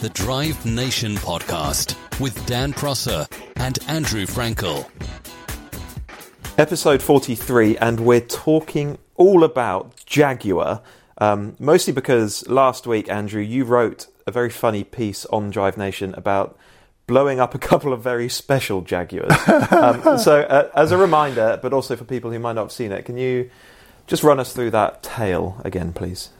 the Drive Nation podcast with Dan Prosser and Andrew Frankel. Episode 43, and we're talking all about Jaguar. Um, mostly because last week, Andrew, you wrote a very funny piece on Drive Nation about blowing up a couple of very special Jaguars. um, so, uh, as a reminder, but also for people who might not have seen it, can you just run us through that tale again, please?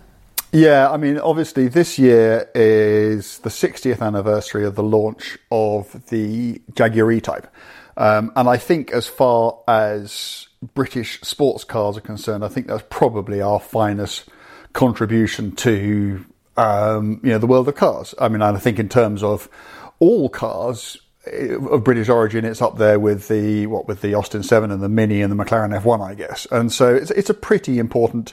Yeah, I mean, obviously, this year is the 60th anniversary of the launch of the Jaguar E-Type. Um, and I think, as far as British sports cars are concerned, I think that's probably our finest contribution to um, you know the world of cars. I mean, I think in terms of all cars eh, of British origin, it's up there with the what with the Austin Seven and the Mini and the McLaren F1, I guess. And so it's it's a pretty important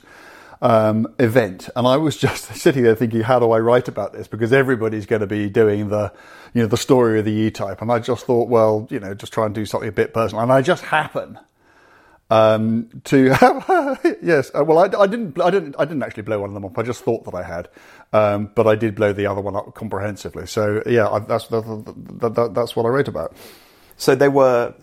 um, event. And I was just sitting there thinking, how do I write about this? Because everybody's going to be doing the, you know, the story of the E-Type. And I just thought, well, you know, just try and do something a bit personal. And I just happen um, to have, yes, uh, well, I, I, didn't, I didn't, I didn't actually blow one of them up. I just thought that I had, um, but I did blow the other one up comprehensively. So yeah, I, that's that, that, that's what I wrote about. So they were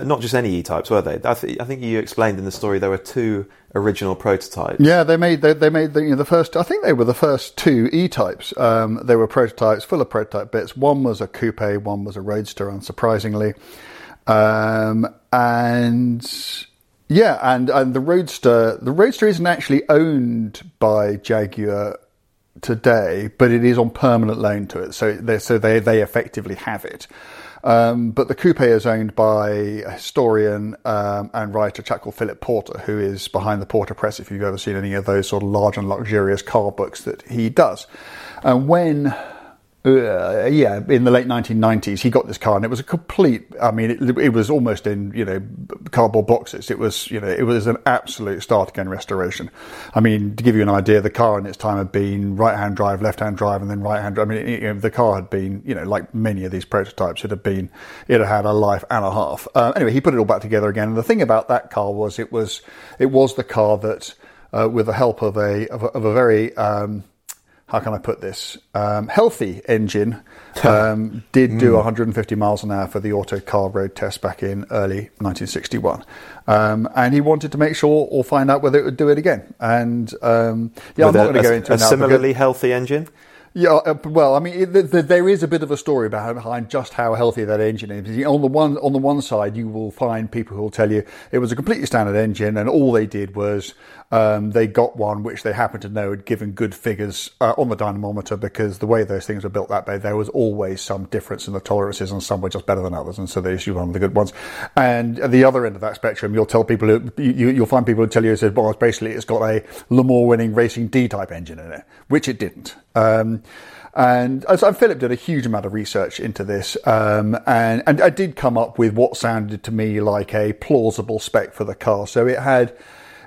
not just any E-types, were they? I, th- I, think you explained in the story there were two original prototypes. Yeah, they made they, they made the, you know, the, first. I think they were the first two E-types. Um, they were prototypes, full of prototype bits. One was a coupe, one was a roadster, unsurprisingly, um, and yeah, and and the roadster the roadster isn't actually owned by Jaguar today, but it is on permanent loan to it. So they so they they effectively have it. Um, but the coupe is owned by a historian um, and writer, a chap called Philip Porter, who is behind the Porter Press. If you've ever seen any of those sort of large and luxurious car books that he does, and when uh, yeah, in the late 1990s, he got this car, and it was a complete. I mean, it, it, was almost in you know cardboard boxes. It was you know it was an absolute start again restoration. I mean, to give you an idea, the car in its time had been right hand drive, left hand drive, and then right hand. I mean, you know, the car had been you know like many of these prototypes, it had been it had had a life and a half. Uh, anyway, he put it all back together again, and the thing about that car was it was it was the car that, uh, with the help of a of a, of a very um, how can I put this? Um, healthy engine um, did do 150 hmm. miles an hour for the Autocar road test back in early 1961, um, and he wanted to make sure or find out whether it would do it again. And um, yeah, I'm not going to go into a similarly healthy engine. Yeah, uh, well, I mean, it, the, there is a bit of a story behind just how healthy that engine is. On the one on the one side, you will find people who will tell you it was a completely standard engine, and all they did was um, they got one which they happened to know had given good figures uh, on the dynamometer because the way those things were built that way, there was always some difference in the tolerances, and some were just better than others, and so they issued one of the good ones. And at the other end of that spectrum, you'll tell people who, you, will find people who tell you, says, well, basically it's got a Le Mans winning racing D-type engine in it, which it didn't. Um, and so Philip did a huge amount of research into this, um, and, and I did come up with what sounded to me like a plausible spec for the car. So it had,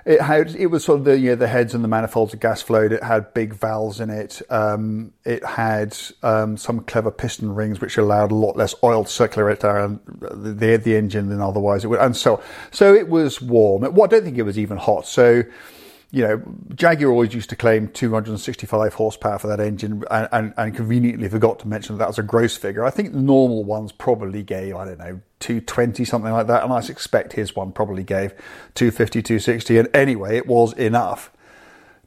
it had, it was sort of the you know, the heads and the manifolds of gas flowed. It had big valves in it. Um, it had um, some clever piston rings which allowed a lot less oil to circulate around the the engine than otherwise it would, and so so it was warm. Well, I don't think it was even hot. So you know, Jaguar always used to claim 265 horsepower for that engine and, and, and, conveniently forgot to mention that, that was a gross figure. I think the normal ones probably gave, I don't know, 220, something like that. And I suspect his one probably gave 250, 260. And anyway, it was enough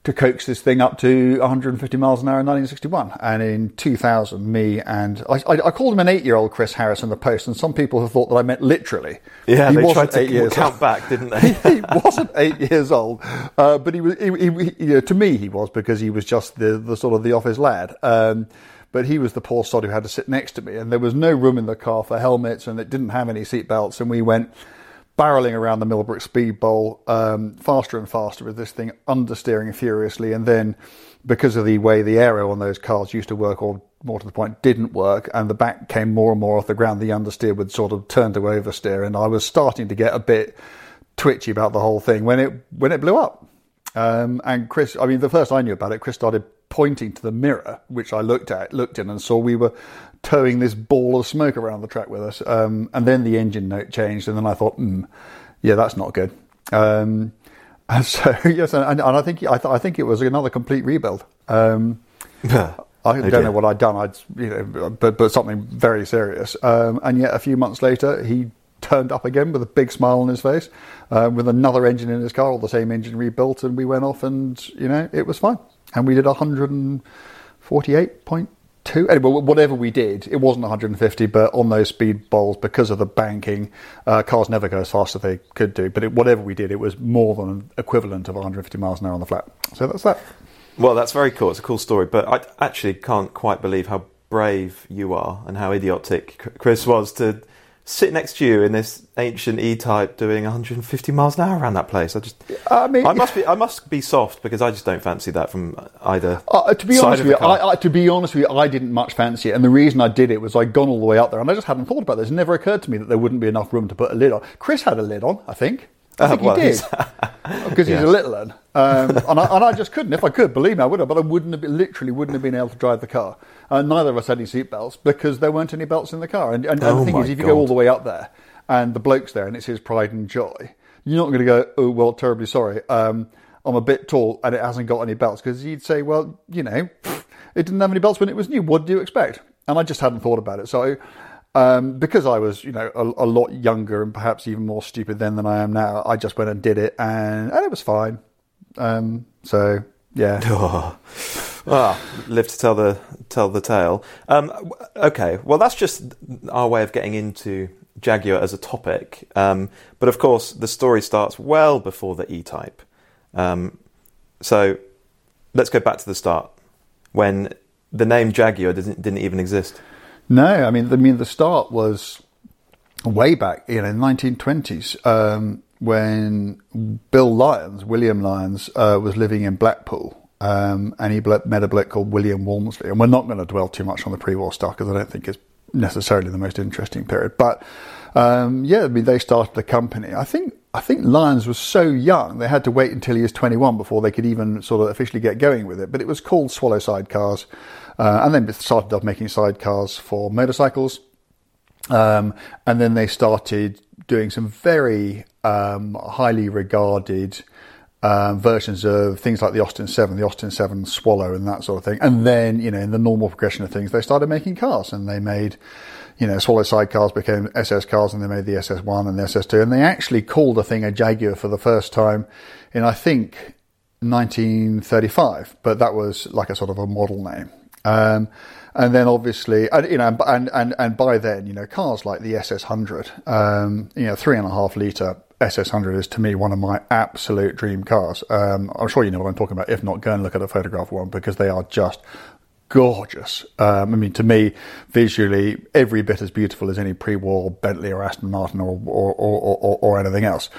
to coax this thing up to 150 miles an hour in 1961. And in 2000, me and I, I, I called him an eight-year-old Chris Harris in the post, and some people have thought that I meant literally. Yeah, he they wasn't tried to eight years count old. back, didn't they? he wasn't eight years old, uh, but he was. He, he, he, you know, to me, he was because he was just the, the sort of the office lad. Um, but he was the poor sod who had to sit next to me, and there was no room in the car for helmets, and it didn't have any seat belts, and we went barreling around the Millbrook Speed Bowl um, faster and faster with this thing understeering furiously. And then, because of the way the aero on those cars used to work, or more to the point, didn't work, and the back came more and more off the ground, the understeer would sort of turn to oversteer. And I was starting to get a bit twitchy about the whole thing when it when it blew up. Um, and Chris, I mean, the first I knew about it, Chris started pointing to the mirror, which I looked at, looked in, and saw we were towing this ball of smoke around the track with us. Um, and then the engine note changed, and then I thought, hmm, yeah, that's not good. Um, and so yes, and, and I think I, th- I, think it was another complete rebuild. Um, I don't dear. know what I'd done. I'd, you know, but but something very serious. Um, and yet, a few months later, he turned up again with a big smile on his face, uh, with another engine in his car, all the same engine rebuilt, and we went off, and you know, it was fine. And we did 148.2. Anyway, whatever we did, it wasn't 150, but on those speed bowls, because of the banking, uh, cars never go as fast as they could do. But it, whatever we did, it was more than equivalent of 150 miles an hour on the flat. So that's that. Well, that's very cool. It's a cool story, but I actually can't quite believe how brave you are and how idiotic Chris was to sit next to you in this ancient E-Type doing 150 miles an hour around that place. I just, I mean, I must be, I must be soft because I just don't fancy that from either. Uh, to be side honest with you. I, I, to be honest with you, I didn't much fancy it, and the reason I did it was I'd gone all the way up there, and I just hadn't thought about this. It never occurred to me that there wouldn't be enough room to put a lid on. Chris had a lid on, I think. I Uh, think well, he did because Yeah. he's a little one, um, and, I, and I just couldn't. If I could, believe me, I would have, but I wouldn't have been, literally wouldn't have been able to drive the car. Uh, neither of us had any seatbelts because there weren't any belts in the car. And, and, and Oh the thing is, if you go all the way up there and the bloke's there and it's his pride and joy, you're not going to go, oh well, terribly sorry. Um, I'm a bit tall and it hasn't got any belts because you'd say, well, you know, it didn't have any belts when it was new. What do you expect? And I just hadn't thought about it. So, um, because I was, you know, a, a lot younger and perhaps even more stupid then than I am now, I just went and did it, and, and it was fine. Um, so yeah. Ah, live to tell the tell the tale. Um, okay, well that's just our way of getting into Jaguar as a topic. Um, but of course, the story starts well before the E-Type. Um, so let's go back to the start when the name Jaguar didn't didn't even exist. No, I mean, I mean, the start was way back, you know, in the 1920s, um, when Bill Lyons, William Lyons, uh, was living in Blackpool. Um, and he met a bloke called William Walmsley. And we're not going to dwell too much on the pre-war stuff because I don't think it's necessarily the most interesting period. But um, yeah, I mean, they started the company. I think I think Lyons was so young they had to wait until he was 21 before they could even sort of officially get going with it. But it was called Swallow Sidecars, uh, and then started off making sidecars for motorcycles. Um, and then they started doing some very um, highly regarded um, versions of things like the Austin 7, the Austin 7 Swallow, and that sort of thing. And then, you know, in the normal progression of things, they started making cars and they made, you know, Swallow sidecars became SS cars and they made the SS1 and the SS2. And they actually called a thing a Jaguar for the first time in, I think, 1935, but that was like a sort of a model name. Um, and then obviously, and, you know, and, and, and by then, you know, cars like the SS100, um, you know, three and a half litre SS100 is to me one of my absolute dream cars. Um, I'm sure you know what I'm talking about. If not, go and look at a photograph one because they are just gorgeous. Um, I mean, to me, visually, every bit as beautiful as any pre-war Bentley or Aston Martin or or, or, or, or anything else.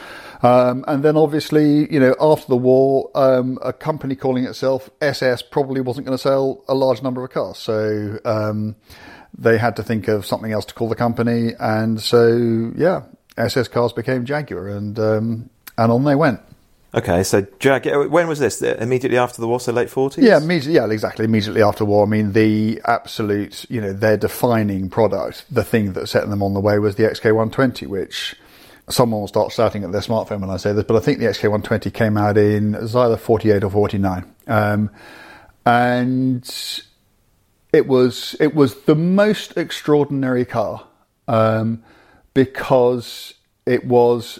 Um, and then obviously, you know, after the war, um, a company calling itself SS probably wasn't going to sell a large number of cars. So, um, they had to think of something else to call the company. And so, yeah, SS cars became Jaguar and, um, and on they went. Okay, so Jaguar. When was this? Immediately after the war, so late 40s. Yeah, immediately, yeah, exactly. Immediately after war, I mean, the absolute, you know, their defining product, the thing that set them on the way was the XK120, which someone will start shouting at their smartphone when I say this, but I think the XK120 came out in it was either 48 or 49. Um, and it was it was the most extraordinary car um, because it was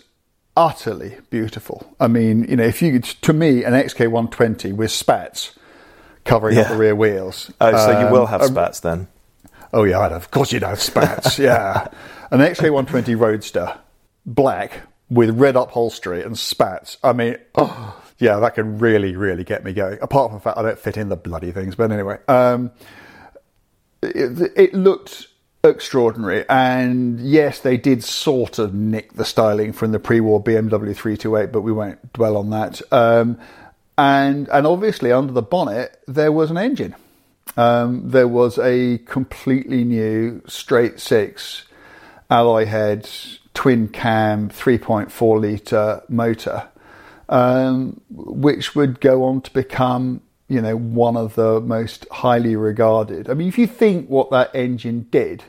utterly beautiful. I mean, you know, if you to me an XK120 with spats covering up the rear wheels. Oh, so you um, will have spats then. Oh yeah, I'd have, of course you'd have spats. yeah, an XK120 Roadster, black with red upholstery and spats. I mean, oh, yeah, that can really, really get me going. Apart from the fact I don't fit in the bloody things, but anyway, um, it, it looked extraordinary. And yes, they did sort of nick the styling from the pre-war BMW 328, but we won't dwell on that. Um, and and obviously under the bonnet there was an engine. Um, there was a completely new straight six alloy head twin cam 3.4 litre motor, um, which would go on to become, you know, one of the most highly regarded. I mean, if you think what that engine did,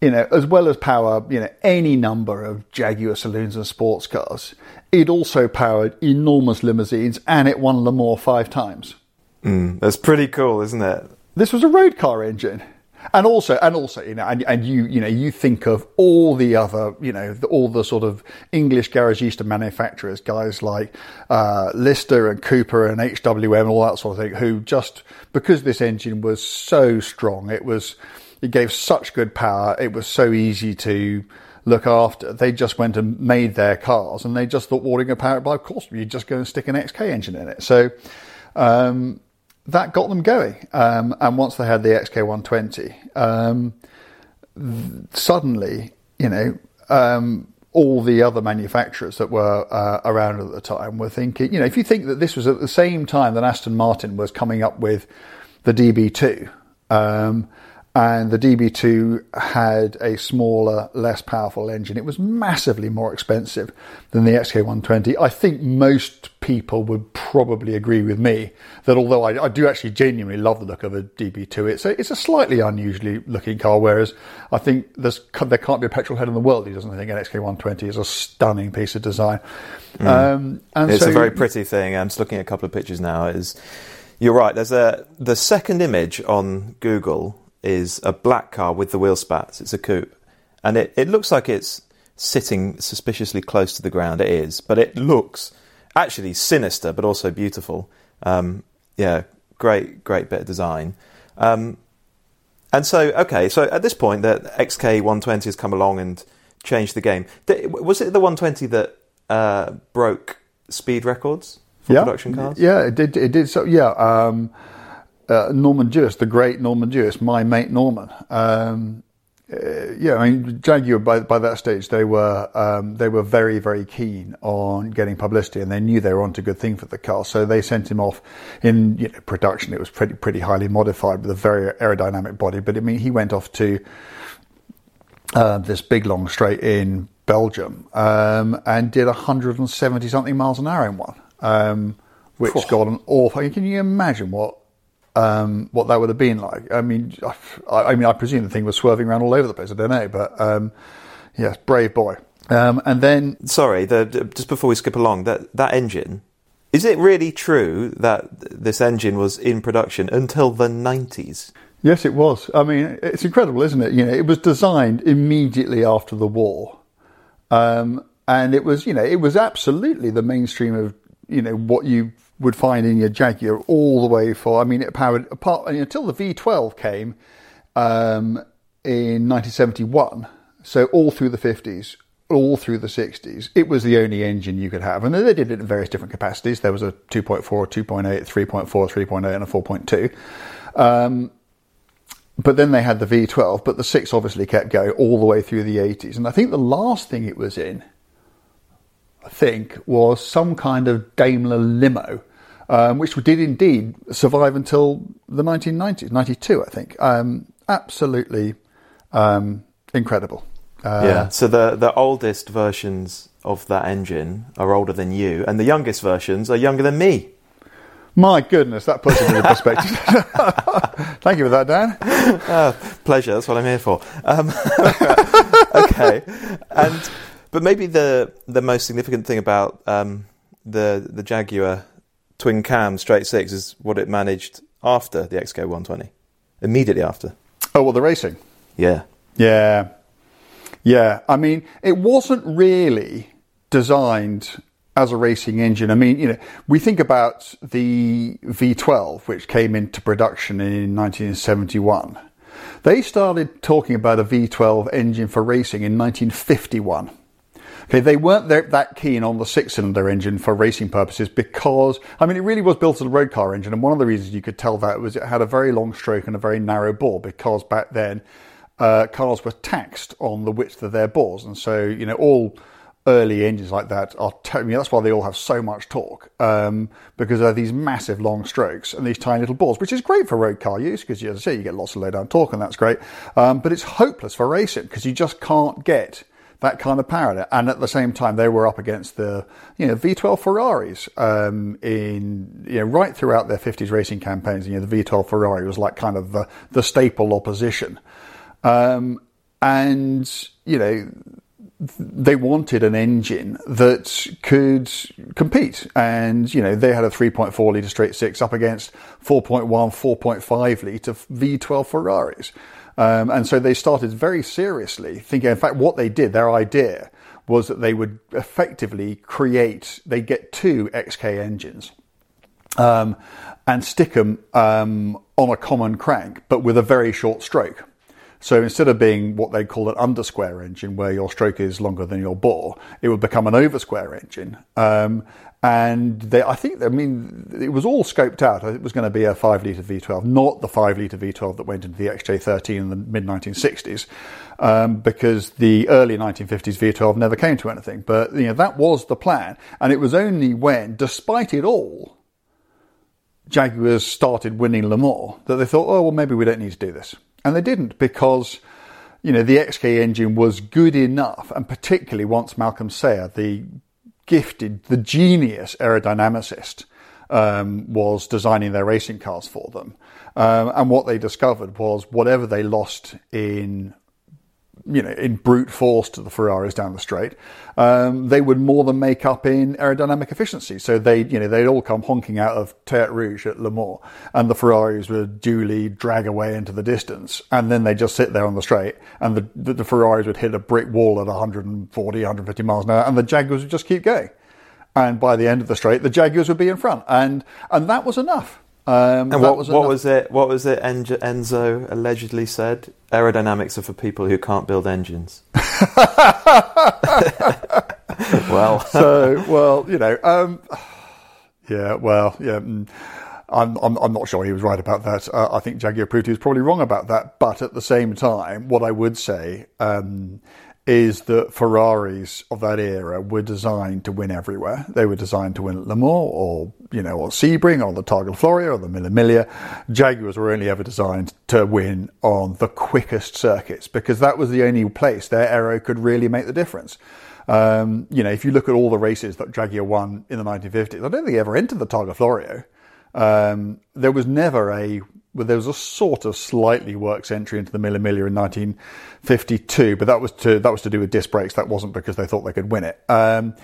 you know, as well as power, you know, any number of Jaguar saloons and sports cars, it also powered enormous limousines and it won Le Mans five times. Mm, that's pretty cool, isn't it? this was a road car engine. And also, and also, you know, and, and you, you know, you think of all the other, you know, the, all the sort of English garagista manufacturers, guys like uh, Lister and Cooper and HWM and all that sort of thing, who just because this engine was so strong, it was, it gave such good power, it was so easy to look after. They just went and made their cars, and they just thought, going to power by, of course, you just go and stick an XK engine in it. So. Um, that got them going. Um, and once they had the XK120, um, suddenly, you know, um, all the other manufacturers that were uh, around at the time were thinking, you know, if you think that this was at the same time that Aston Martin was coming up with the DB2, um, and the DB2 had a smaller, less powerful engine. It was massively more expensive than the XK120. I think most people would probably agree with me that although I, I do actually genuinely love the look of a DB2, it's a, it's a slightly unusually looking car. Whereas I think there can't be a petrol head in the world who doesn't think an XK120 is a stunning piece of design. Mm. Um, and it's so, a very pretty thing. I'm just looking at a couple of pictures now. Is you're right. There's a the second image on Google is a black car with the wheel spats. It's a coupe. And it, it looks like it's sitting suspiciously close to the ground. It is, but it looks actually sinister, but also beautiful. Um, yeah, great, great bit of design. Um, and so, okay, so at this point, the XK120 has come along and changed the game. Was it the 120 that uh, broke speed records for yeah. production cars? Yeah, it did. It did. So yeah. Um, uh, Norman Dewis, the great Norman Dewis, my mate Norman. Um, uh, yeah, I mean Jaguar by by that stage they were um, they were very very keen on getting publicity and they knew they were onto a good thing for the car, so they sent him off in you know, production. It was pretty pretty highly modified with a very aerodynamic body, but I mean he went off to uh, this big long straight in Belgium um, and did 170 something miles an hour in one, um, which got an awful. Can you imagine what um, what that would have been like. I mean, I, I, mean, I presume the thing was swerving around all over the place. I don't know, but um, yes, brave boy. Um, and then, sorry, the, just before we skip along, that that engine is it really true that this engine was in production until the nineties? Yes, it was. I mean, it's incredible, isn't it? You know, it was designed immediately after the war, um, and it was, you know, it was absolutely the mainstream of you know what you would find in your Jaguar all the way for. I mean, it powered apart until the V12 came um, in 1971. So all through the 50s, all through the 60s, it was the only engine you could have, and they did it in various different capacities. There was a 2.4, 2.8, 3.4, 3.8, and a 4.2. Um, but then they had the V12, but the six obviously kept going all the way through the 80s. And I think the last thing it was in, I think, was some kind of Daimler limo um, which did indeed survive until the 1990s, 92, I think. Um, absolutely um, incredible. Uh, yeah. So the the oldest versions of that engine are older than you, and the youngest versions are younger than me. My goodness, that puts it into perspective. Thank you for that, Dan. Uh, pleasure. That's what I'm here for. Um, okay, and but maybe the the most significant thing about um, the the Jaguar twin cam straight six is what it managed after the XK 120, immediately after. Oh, well, the racing. Yeah. Yeah. Yeah. I mean, it wasn't really designed as a racing engine. I mean, you know, we think about the V12, which came into production in 1971. They started talking about a V12 engine for racing in 1951. Okay, they weren't that keen on the six-cylinder engine for racing purposes because, I mean, it really was built as a road car engine, and one of the reasons you could tell that was it had a very long stroke and a very narrow bore because back then uh, cars were taxed on the width of their bores, and so you know all early engines like that are. T- I mean, that's why they all have so much torque um, because they're these massive long strokes and these tiny little bores, which is great for road car use because, as I say, you get lots of low down torque and that's great. Um, but it's hopeless for racing because you just can't get that kind of power. And at the same time, they were up against the you know V12 Ferraris um, in you know right throughout their 50s racing campaigns. You know the V12 Ferrari was like kind of the, the staple opposition, um, and you know they wanted an engine that could compete. And, you know, they had a 3.4 litre straight six up against 4.1, 4.5 litre V12 Ferraris. Um, and so they started very seriously thinking, in fact, what they did, their idea was that they would effectively create, they get two XK engines. Um, and stick them um, on a common crank, but with a very short stroke. So instead of being what they call an undersquare engine, where your stroke is longer than your bore, it would become an oversquare engine. Um, and they, I think, I mean, it was all scoped out. It was going to be a five litre V12, not the five litre V12 that went into the XJ13 in the mid 1960s, um, because the early 1950s V12 never came to anything. But you know that was the plan, and it was only when, despite it all, Jaguars started winning Le Mans that they thought, oh well, maybe we don't need to do this. And they didn't because, you know, the XK engine was good enough, and particularly once Malcolm Sayer, the gifted, the genius aerodynamicist, um, was designing their racing cars for them. Um, and what they discovered was whatever they lost in you know, in brute force to the Ferraris down the straight, um, they would more than make up in aerodynamic efficiency. So they, you know, they'd all come honking out of Tertre Rouge at Le Mans, and the Ferraris would duly drag away into the distance, and then they just sit there on the straight, and the, the, the Ferraris would hit a brick wall at 140, 150 miles an hour, and the Jaguars would just keep going. And by the end of the straight, the Jaguars would be in front, and and that was enough. Um, and what was, what was it? What was it? Enzo allegedly said: "Aerodynamics are for people who can't build engines." well, so well, you know, um, yeah, well, yeah. Mm, I'm, I'm, I'm, not sure he was right about that. Uh, I think Jaguar proved he was probably wrong about that. But at the same time, what I would say um, is that Ferraris of that era were designed to win everywhere. They were designed to win at Le Mans or, you know, or Sebring or the Targa Florio or the Mille Miglia. Jaguars were only ever designed to win on the quickest circuits because that was the only place their aero could really make the difference. Um, you know, if you look at all the races that Jaguar won in the 1950s, I don't think they ever entered the Targa Florio. Um, there was never a well, there was a sort of slightly works entry into the Mille Miglia in 1952, but that was to that was to do with disc brakes. That wasn't because they thought they could win it. Um,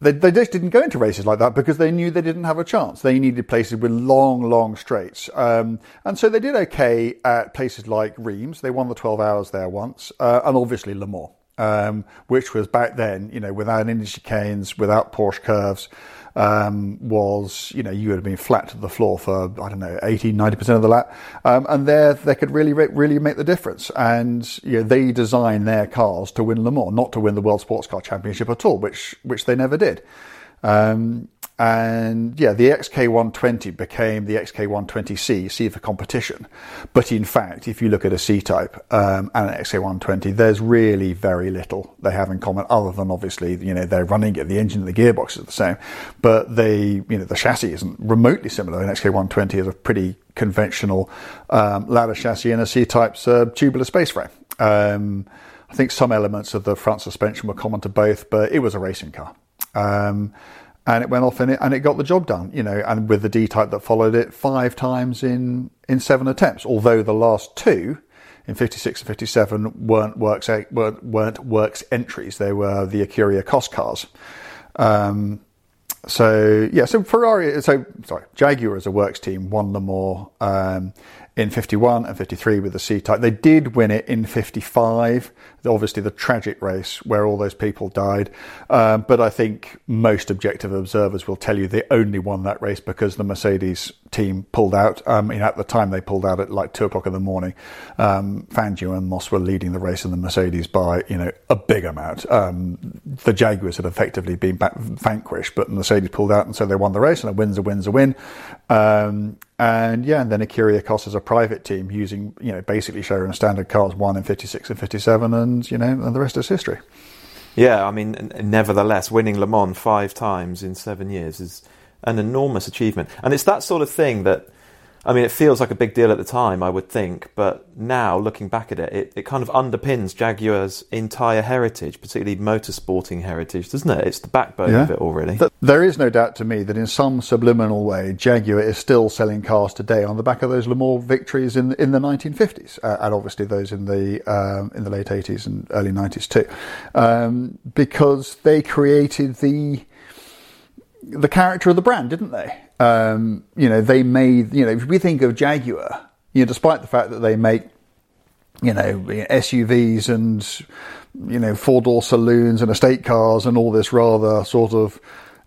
they, they just didn't go into races like that because they knew they didn't have a chance. They needed places with long, long straights. Um, and so they did okay at places like Reims. They won the 12 hours there once, uh, and obviously Le Mans, um, which was back then, you know, without any chicanes, without Porsche curves um, was, you know, you would have been flat to the floor for, I don't know, 80, 90% of the lap. Um, and there, they could really, really make the difference. And, you know, they designed their cars to win Le Mans, not to win the World Sports Car Championship at all, which, which they never did. Um, and yeah, the XK120 became the XK120C, C for competition. But in fact, if you look at a C type um, and an XK120, there's really very little they have in common, other than obviously, you know, they're running it, the engine and the gearbox is the same. But they, you know, the chassis isn't remotely similar. An XK120 is a pretty conventional um, ladder chassis, and a C type's a tubular space frame. Um, I think some elements of the front suspension were common to both, but it was a racing car. Um, and it went off in it and it got the job done, you know, and with the D type that followed it five times in, in seven attempts, although the last two in 56 and 57 weren't works, weren't, weren't works entries. They were the Ecurie Ecosse cars. Um, so yeah, so Ferrari, so sorry, Jaguar as a works team won Le Mans um, in 51 and 53 with the C type. They did win it in 55, obviously the tragic race where all those people died. Um, but I think most objective observers will tell you they only won that race because the Mercedes team pulled out. Um, you know, at the time they pulled out at like two o'clock in the morning. Um, Fangio and Moss were leading the race in the Mercedes by, you know, a big amount. Um, the Jaguars had effectively been vanquished, but the Mercedes pulled out and so they won the race and a win's a win's a win. Um, and yeah, and then Ecurie Ecosse as a private team using, you know, basically showing standard cars one in 56 and 57 and, you know, and the rest is history. Yeah, I mean, nevertheless, winning Le Mans five times in seven years is an enormous achievement. And it's that sort of thing that I mean, it feels like a big deal at the time, I would think, but now looking back at it, it, it kind of underpins Jaguar's entire heritage, particularly motorsporting heritage, doesn't it? It's the backbone Yeah. of it already. Th- There is no doubt to me that in some subliminal way, Jaguar is still selling cars today on the back of those Le Mans victories in in the 1950s, uh, and obviously those in the um, in the late 80s and early 90s too, um, because they created the the character of the brand, didn't they? Um, you know, they made you know if we think of Jaguar, you know, despite the fact that they make you know SUVs and you know four door saloons and estate cars and all this rather sort of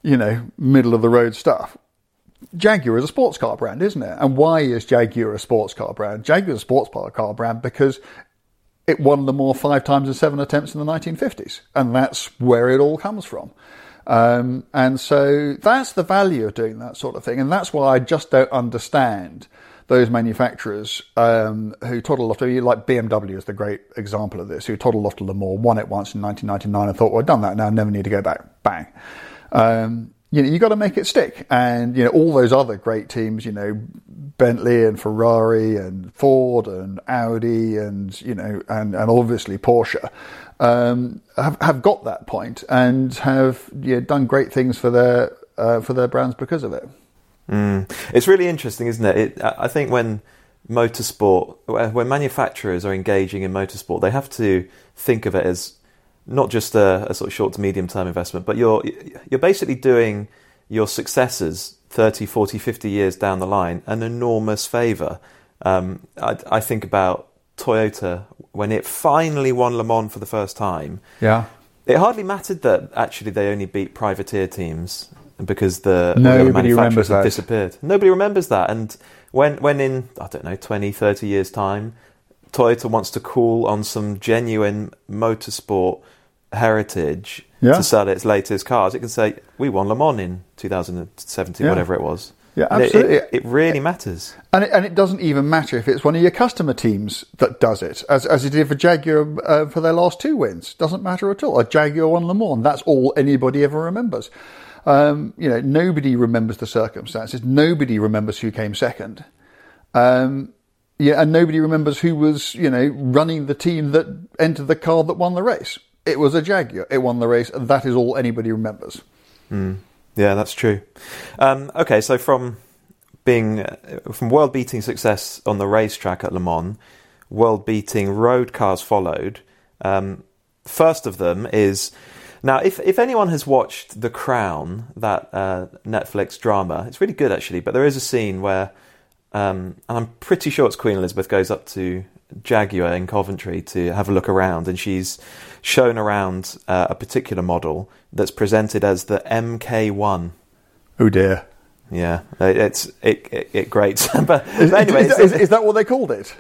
you know middle of the road stuff. Jaguar is a sports car brand, isn't it? And why is Jaguar a sports car brand? Jaguar is a sports car brand because it won Le Mans five times in seven attempts in the 1950s, and that's where it all comes from. Um, and so that's the value of doing that sort of thing, and that's why I just don't understand those manufacturers um, who toddled off to like BMW is the great example of this, who toddled off to Le Mans, won it once in 1999, and thought, "Well, I've done that now, never need to go back." Bang. Um, you know, you got to make it stick, and you know all those other great teams, you know, Bentley and Ferrari and Ford and Audi and you know and and obviously Porsche um, have have got that point and have know, done great things for their uh, for their brands because of it. Mm. It's really interesting, isn't it? it? I think when motorsport, when manufacturers are engaging in motorsport, they have to think of it as not just a, a sort of short to medium term investment, but you're you're basically doing your successors 30, 40, 50 years down the line an enormous favour. Um, I, I think about Toyota when it finally won Le Mans for the first time. Yeah. It hardly mattered that actually they only beat privateer teams because the, all the Nobody manufacturers that. disappeared. Nobody remembers that. And when, when in, I don't know, 20, 30 years' time, Toyota wants to call on some genuine motorsport heritage Yeah. to sell its latest cars, it can say, we won Le Mans in 2017, Yeah. whatever it was. Yeah, And it- absolutely. It, it really matters. And it, and it doesn't even matter if it's one of your customer teams that does it, as, as it did for Jaguar uh, for their last two wins. Doesn't matter at all. A Jaguar won Le Mans. That's all anybody ever remembers. Um, you know, nobody remembers the circumstances. Nobody remembers who came second. Um, yeah, and nobody remembers who was, you know, running the team that entered the car that won the race. It was a Jaguar. It won the race, and that is all anybody remembers. Yeah, that's true. Um, okay, so from being uh, from world-beating success on the racetrack at Le Mans, world-beating road cars followed. Um, first of them is now, if if anyone has watched The Crown, that uh, Netflix drama, it's really good actually. But there is a scene where, um, and I'm pretty sure it's Queen Elizabeth goes up to Jaguar in Coventry to have a look around, and she's shown around uh, a particular model that's presented as the MK1. Oh dear. Yeah, it's it it, it grates. but, Is, but anyway, is, is, is that what they called it?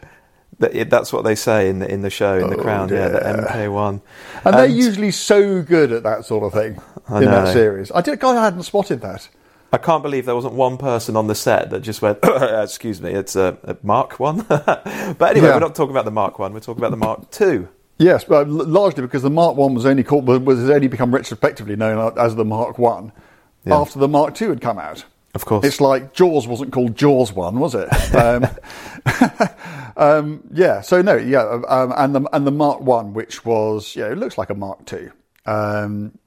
that- that's what they say in the in the show in the Oh, Crown. Yeah, the. MK1. And they're usually so good at that sort of thing I in know. that series. I did. God, I hadn't spotted that. I can't believe there wasn't one person on the set that just went, "Excuse me, it's a, a Mark One." but anyway, Yeah. we're not talking about the Mark One. We're talking about the Mark Two. Yes, but largely because the Mark One was only called was only become retrospectively known as the Mark One Yeah. after the Mark Two had come out. Of course, It's like Jaws wasn't called Jaws One, was it? Um, um, yeah. So no, yeah, um, and the and the Mark One, which was yeah, it looks like a Mark Two, um,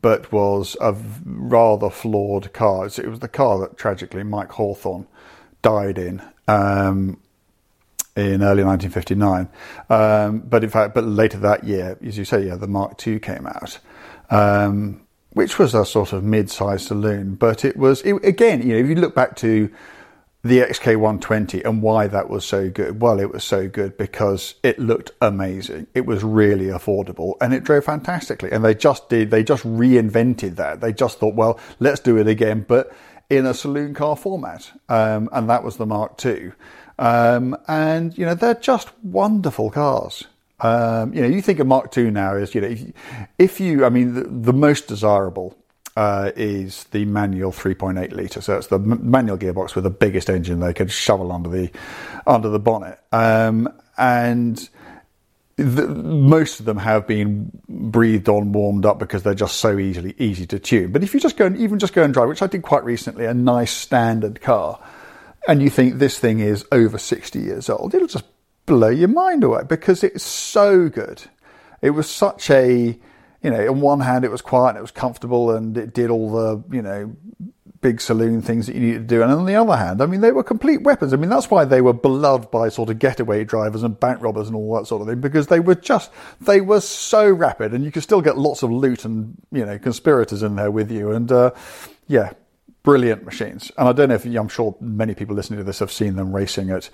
but was a rather flawed car. It was the car that tragically Mike Hawthorn died in. Um, in early 1959, um, but in fact, but later that year, as you say, yeah, the Mark II came out, um, which was a sort of mid-sized saloon. But it was it, again, you know, if you look back to the XK120 and why that was so good, well, it was so good because it looked amazing. It was really affordable and it drove fantastically. And they just did, they just reinvented that. They just thought, well, let's do it again, but in a saloon car format. Um, and that was the Mark II. Um, and, you know, they're just wonderful cars. Um, you know, you think of Mark II now as, you know, if you, I mean, the, the most desirable uh, is the manual 3.8 litre. So it's the m- manual gearbox with the biggest engine they could shovel under the under the bonnet. Um, and the, most of them have been breathed on, warmed up because they're just so easily easy to tune. But if you just go and even just go and drive, which I did quite recently, a nice standard car, and you think this thing is over 60 years old, it'll just blow your mind away because it's so good. It was such a, you know, on one hand it was quiet and it was comfortable and it did all the, you know, big saloon things that you needed to do. And on the other hand, I mean, they were complete weapons. I mean, that's why they were beloved by sort of getaway drivers and bank robbers and all that sort of thing, because they were just, they were so rapid and you could still get lots of loot and, you know, conspirators in there with you. And, uh, yeah, brilliant machines. And I don't know if I'm sure many people listening to this have seen them racing at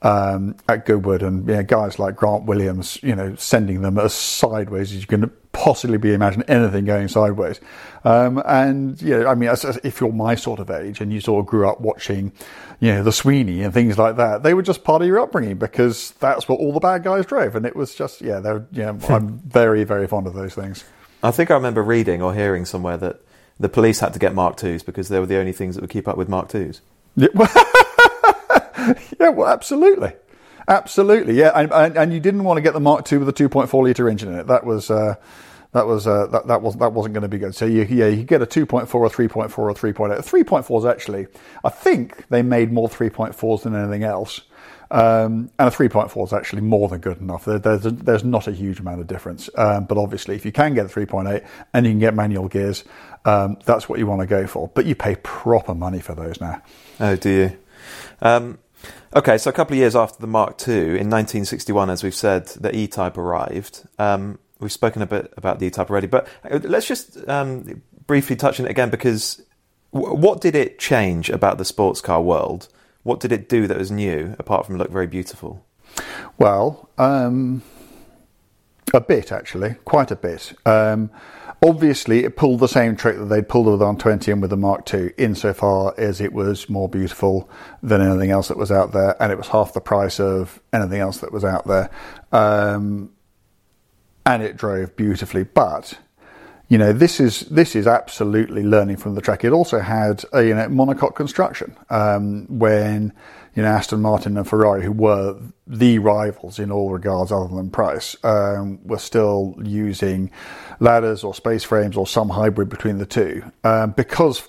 um, at Goodwood, and you know, guys like Grant Williams, you know, sending them as sideways as you can possibly be imagine anything going sideways. Um, and you know, I mean, as, as if you're my sort of age and you sort of grew up watching, you know, the Sweeney and things like that, they were just part of your upbringing because that's what all the bad guys drove, and it was just yeah, they're yeah, I'm very very fond of those things. I think I remember reading or hearing somewhere that the police had to get Mark IIs because they were the only things that would keep up with Mark IIs. Yeah, well, yeah, well, absolutely, absolutely, yeah, and, and, and, you didn't want to get the Mark II with a 2.4 liter engine in it. That was uh, that was uh, that that was that wasn't going to be good. So you, yeah, you get a 2.4, or 3.4, or 3.8. 3.4 is actually, I think they made more 3.4s than anything else. Um, and a 3.4 is actually more than good enough. There, there's, there's not a huge amount of difference. Um, but obviously, if you can get a 3.8 and you can get manual gears, um, that's what you want to go for. But you pay proper money for those now. Oh, do you? Um, okay, so a couple of years after the Mark II, in 1961, as we've said, the E Type arrived. Um, we've spoken a bit about the E Type already, but uh, let's just um, briefly touch on it again because w- what did it change about the sports car world? What did it do that was new, apart from look very beautiful? Well, um, a bit actually, quite a bit. Um, obviously, it pulled the same trick that they'd pulled with the 120 and with the Mark II, insofar as it was more beautiful than anything else that was out there, and it was half the price of anything else that was out there. Um, and it drove beautifully, but you know, this is this is absolutely learning from the track. It also had a you know monocoque construction um, when you know Aston Martin and Ferrari, who were the rivals in all regards other than price, um, were still using ladders or space frames or some hybrid between the two um, because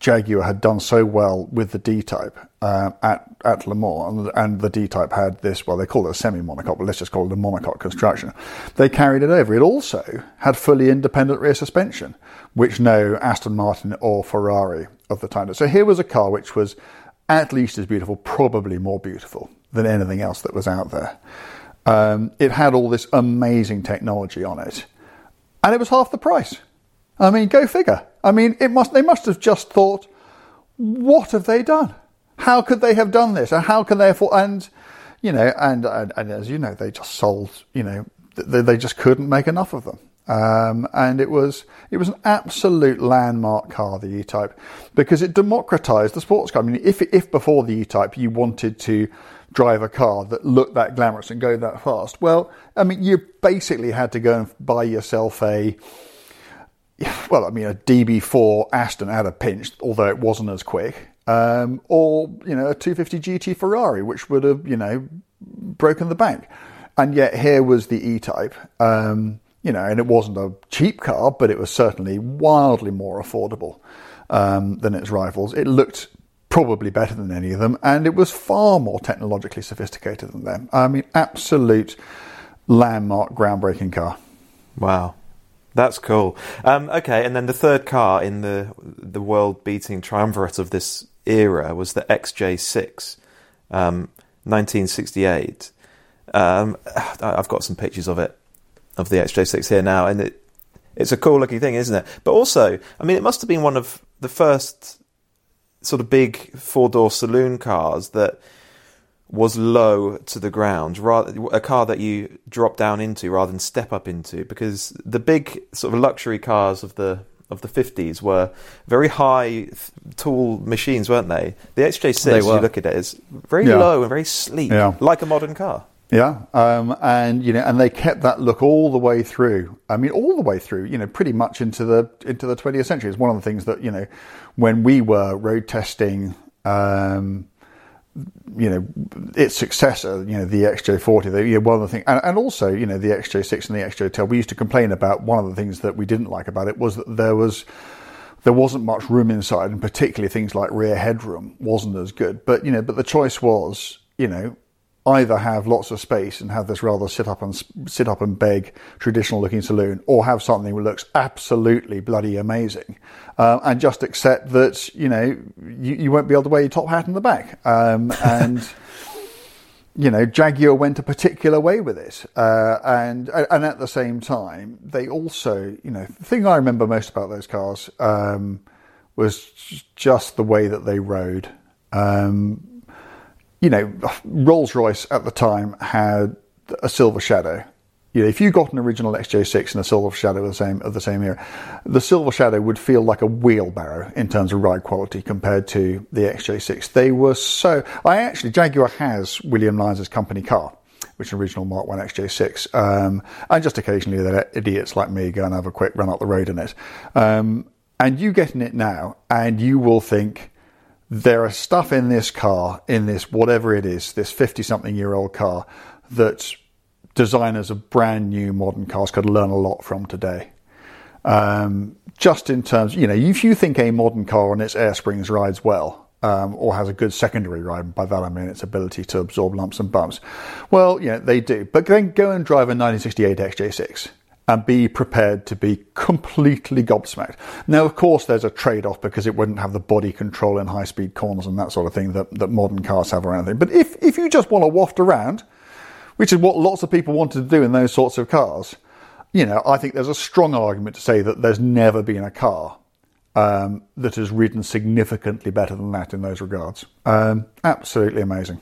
Jaguar had done so well with the D type uh, at at Le Mans, and, and the D type had this. Well, they call it a semi monocoque, but let's just call it a monocoque construction. They carried it over. It also had fully independent rear suspension, which no Aston Martin or Ferrari of the time. So here was a car which was at least as beautiful, probably more beautiful than anything else that was out there. Um, it had all this amazing technology on it, and it was half the price. I mean, go figure. I mean, it must. They must have just thought, what have they done? How could they have done this? And how can they afford? And you know, and and, and as you know, they just sold. You know, they, they just couldn't make enough of them. Um, and it was it was an absolute landmark car, the E-Type, because it democratized the sports car. I mean, if if before the E-Type you wanted to drive a car that looked that glamorous and go that fast, well, I mean, you basically had to go and buy yourself a well, I mean, a DB4 Aston at a pinch, although it wasn't as quick, um, or you know, a 250 GT Ferrari, which would have you know broken the bank. And yet here was the E-Type, um, you know, and it wasn't a cheap car, but it was certainly wildly more affordable um, than its rivals. It looked probably better than any of them, and it was far more technologically sophisticated than them. I mean, absolute landmark, groundbreaking car. Wow. That's cool. Um, okay, and then the third car in the the world beating triumvirate of this era was the XJ6, um, 1968. Um, I've got some pictures of it, of the XJ6 here now, and it it's a cool looking thing, isn't it? But also, I mean, it must have been one of the first sort of big four door saloon cars that was low to the ground, rather a car that you drop down into rather than step up into, because the big sort of luxury cars of the of the 50s were very high, tall machines, weren't they? The XJ6, you look at it, is very yeah. low and very sleek, yeah. like a modern car. Yeah, um, and you know, and they kept that look all the way through. I mean, all the way through. You know, pretty much into the into the 20th century. It's one of the things that you know, when we were road testing. Um, you know, its successor, you know, the XJ40, the, you know, one of the things, and, and, also, you know, the XJ6 and the XJ10. we used to complain about one of the things that we didn't like about it was that there was there wasn't much room inside, and particularly things like rear headroom wasn't as good. But you know, but the choice was, you know, either have lots of space and have this rather sit up and sit up and beg traditional looking saloon, or have something that looks absolutely bloody amazing, uh, and just accept that you know you, you, won't be able to wear your top hat in the back. Um, and you know, Jaguar went a particular way with it, uh, and and at the same time, they also, you know, the thing I remember most about those cars um, was just the way that they rode. Um, you know, Rolls Royce at the time had a Silver Shadow. You know, if you got an original XJ6 and a Silver Shadow of the same of the same era, the Silver Shadow would feel like a wheelbarrow in terms of ride quality compared to the XJ6. They were so. I actually Jaguar has William Lyons' company car, which is an original Mark One XJ6, um, and just occasionally that idiots like me go and have a quick run up the road in it. Um, and you get in it now, and you will think there are stuff in this car, in this whatever it is, this 50 something year old car, that designers of brand new modern cars could learn a lot from today. Um, just in terms, you know, if you think a modern car on its air springs rides well, um, or has a good secondary ride, by that I mean its ability to absorb lumps and bumps, well, yeah, they do. But then go and drive a 1968 XJ6 and be prepared to be completely gobsmacked. Now, of course, there's a trade off because it wouldn't have the body control in high speed corners and that sort of thing that, that modern cars have or anything. But if, if you just want to waft around, which is what lots of people wanted to do in those sorts of cars, you know, I think there's a strong argument to say that there's never been a car um, that has ridden significantly better than that in those regards. Um, absolutely amazing.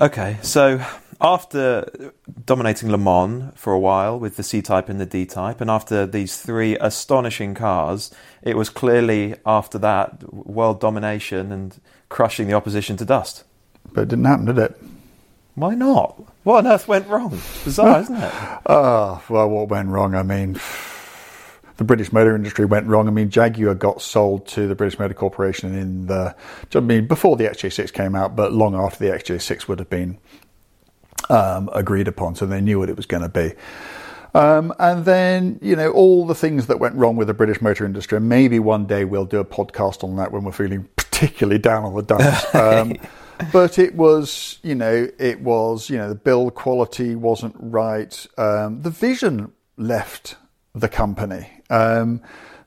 Okay, so after dominating Le Mans for a while with the C Type and the D Type, and after these three astonishing cars, it was clearly after that world domination and crushing the opposition to dust. But it didn't happen, did it? Why not? What on earth went wrong? Bizarre, isn't it? Ah, well, what went wrong? I mean, the British motor industry went wrong. I mean, Jaguar got sold to the British Motor Corporation in the, I mean, before the XJ6 came out, but long after the XJ6 would have been um, agreed upon, so they knew what it was going to be. Um, and then, you know, all the things that went wrong with the British motor industry. Maybe one day we'll do a podcast on that when we're feeling particularly down on the dumps. Um, but it was, you know, it was, you know, the build quality wasn't right. Um, the vision left the company. Um,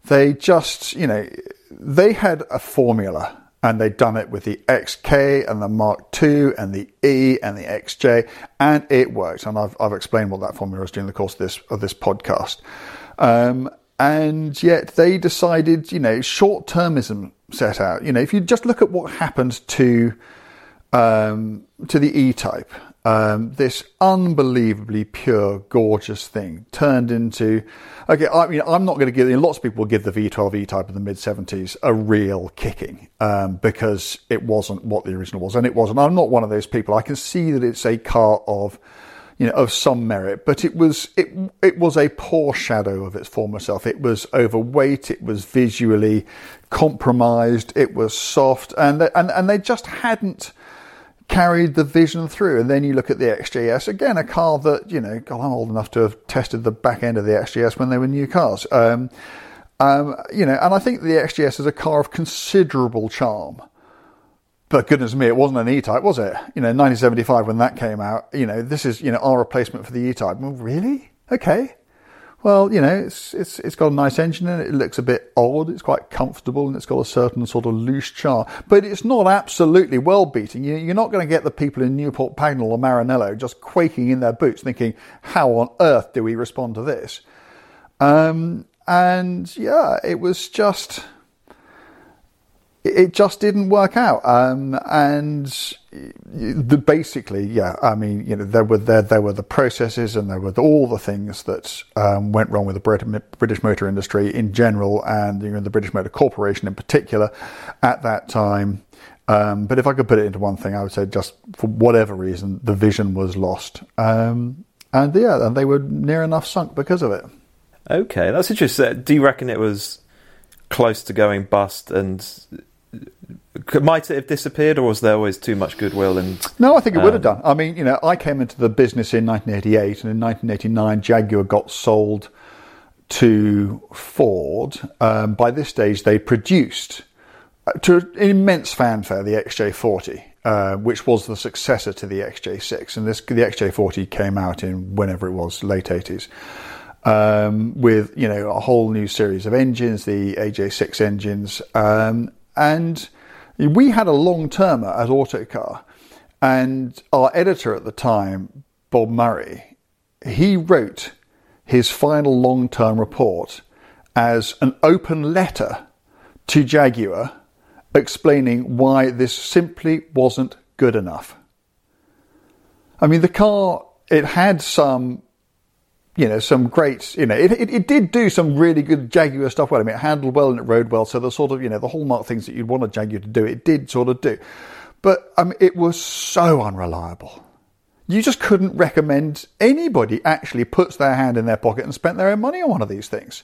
they just, you know, they had a formula and they'd done it with the XK and the Mark II and the E and the XJ, and it worked. And I've, I've explained what that formula is during the course of this of this podcast. Um, and yet they decided, you know, short termism set out. You know, if you just look at what happened to um, to the E type, um, this unbelievably pure, gorgeous thing turned into. Okay, I mean, I'm not going to give. You know, lots of people give the V12 E-Type in the mid 70s a real kicking um, because it wasn't what the original was, and it wasn't. I'm not one of those people. I can see that it's a car of, you know, of some merit, but it was it it was a poor shadow of its former self. It was overweight. It was visually compromised. It was soft, and and and they just hadn't carried the vision through. And then you look at the XJS, again, a car that, you know, God, I'm old enough to have tested the back end of the XJS when they were new cars. Um, um, you know, and I think the XJS is a car of considerable charm. But goodness me, it wasn't an E-Type, was it? You know, 1975 when that came out, you know, this is, you know, our replacement for the E-Type. Well, really? Okay. Well, you know, it's it's it's got a nice engine in it. It looks a bit old. It's quite comfortable and it's got a certain sort of loose charm. But it's not absolutely well beating. You, you're not going to get the people in Newport Pagnell or Maranello just quaking in their boots, thinking, "How on earth do we respond to this?" Um, and yeah, it was just it just didn't work out. Um, and the, basically, yeah, I mean, you know, there were there there were the processes and there were the, all the things that um, went wrong with the British motor industry in general, and you know, the British Motor Corporation in particular at that time. Um, but if I could put it into one thing, I would say just for whatever reason, the vision was lost, um, and yeah, and they were near enough sunk because of it. Okay, that's interesting. Do you reckon it was close to going bust and might it have disappeared, or was there always too much goodwill? And no, I think it um, would have um, done. I mean, you know, I came into the business in 1988, and in 1989, Jaguar got sold to Ford, um, by this stage they produced uh, to an immense fanfare the XJ40, uh, which was the successor to the XJ6, and this the XJ40 came out in whenever it was, late 80s. Um, with you know a whole new series of engines, the AJ6 engines, um, and we had a long termer at Autocar, and our editor at the time, Bob Murray, he wrote his final long term report as an open letter to Jaguar explaining why this simply wasn't good enough. I mean, the car, it had some, you know, some great, you know, it, it, it, did do some really good Jaguar stuff well. I mean, it handled well and it rode well. So the sort of, you know, the hallmark things that you'd want a Jaguar to do, it did sort of do. But um, it was so unreliable you just couldn't recommend anybody actually puts their hand in their pocket and spent their own money on one of these things.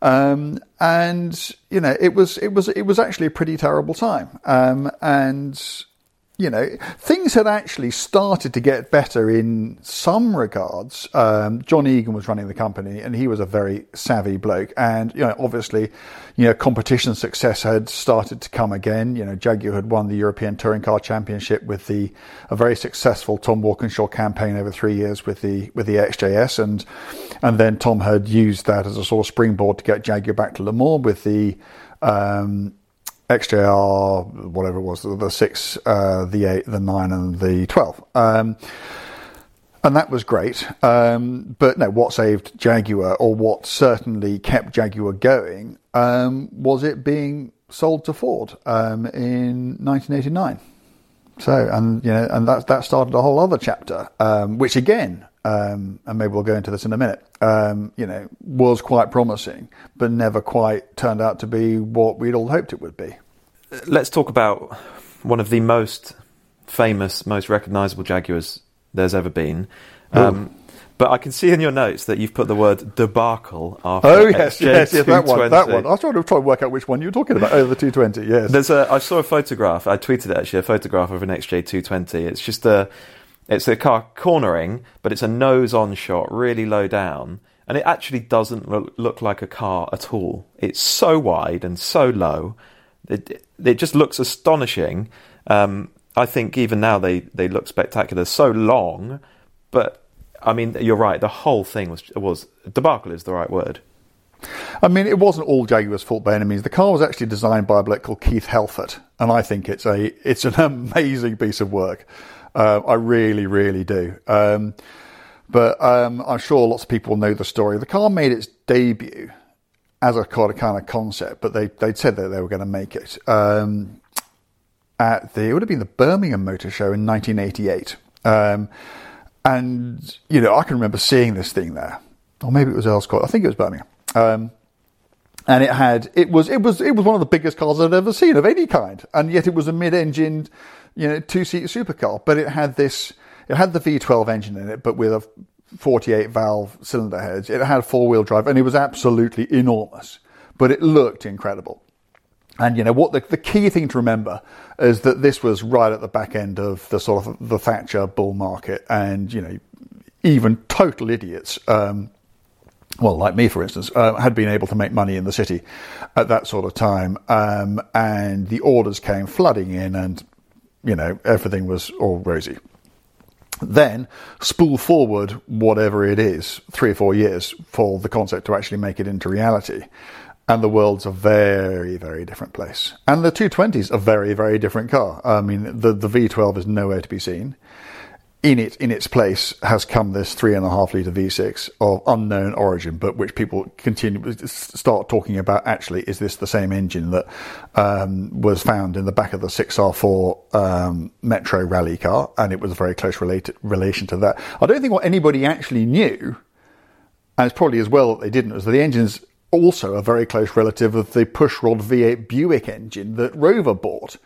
Um, and you know, it was it was it was actually a pretty terrible time. Um, and you know, things had actually started to get better in some regards. Um, John Egan was running the company, and he was a very savvy bloke. And you know, obviously, you know, competition success had started to come again. You know, Jaguar had won the European Touring Car Championship with the a very successful Tom Walkinshaw campaign over three years with the with the XJS, and and then Tom had used that as a sort of springboard to get Jaguar back to Le Mans with the um, XJR, whatever it was, the six, uh, the eight, the nine, and the twelve. Um, and that was great. Um, but no, what saved Jaguar, or what certainly kept Jaguar going, um, was it being sold to Ford um, in 1989. So, and you know, and that that started a whole other chapter, um, which again, um, and maybe we'll go into this in a minute. Um, you know, was quite promising, but never quite turned out to be what we'd all hoped it would be. Let's talk about one of the most famous, most recognisable Jaguars there's ever been. Um, but I can see in your notes that you've put the word debacle after. Oh yes, yes, yes, that one, that one. I was trying to try and work out which one you were talking about. Oh, the 220. Yes. There's a. I saw a photograph. I tweeted it actually. A photograph of an XJ220. It's just a. It's a car cornering, but it's a nose-on shot, really low down, and it actually doesn't look like a car at all. It's so wide and so low. It, it just looks astonishing. Um, I think even now they, they look spectacular. So long, but I mean, you're right. The whole thing was was debacle is the right word. I mean, it wasn't all Jaguar's fault by any means. The car was actually designed by a bloke called Keith Helfet, and I think it's a it's an amazing piece of work. Uh, I really, really do. Um, but um, I'm sure lots of people know the story. The car made its debut as a kind of, concept, but they they'd said that they were going to make it um, at the it would have been the Birmingham Motor Show in 1988. Um, and you know, I can remember seeing this thing there, or maybe it was Earl's Court. I think it was Birmingham. Um, and it had it was it was it was one of the biggest cars I'd ever seen of any kind, and yet it was a mid-engined, you know, two-seat supercar. But it had this, it had the V12 engine in it, but with a 48 valve cylinder heads. It had four wheel drive, and it was absolutely enormous, but it looked incredible. And you know what? The, the key thing to remember is that this was right at the back end of the sort of the Thatcher bull market, and you know, even total idiots, um, well, like me, for instance, uh, had been able to make money in the city at that sort of time, um, and the orders came flooding in, and you know, everything was all rosy. Then spool forward whatever it is, three or four years for the concept to actually make it into reality and the world's a very, very different place. And the 220 is a very, very different car. I mean, the, the V12 is nowhere to be seen. In it, in its place, has come this three and a half liter V6 of unknown origin, but which people continue start talking about. Actually, is this the same engine that um, was found in the back of the 6R4 um, Metro rally car? And it was a very close related, relation to that. I don't think what anybody actually knew, and it's probably as well that they didn't, was that the engines also a very close relative of the pushrod V8 Buick engine that Rover bought.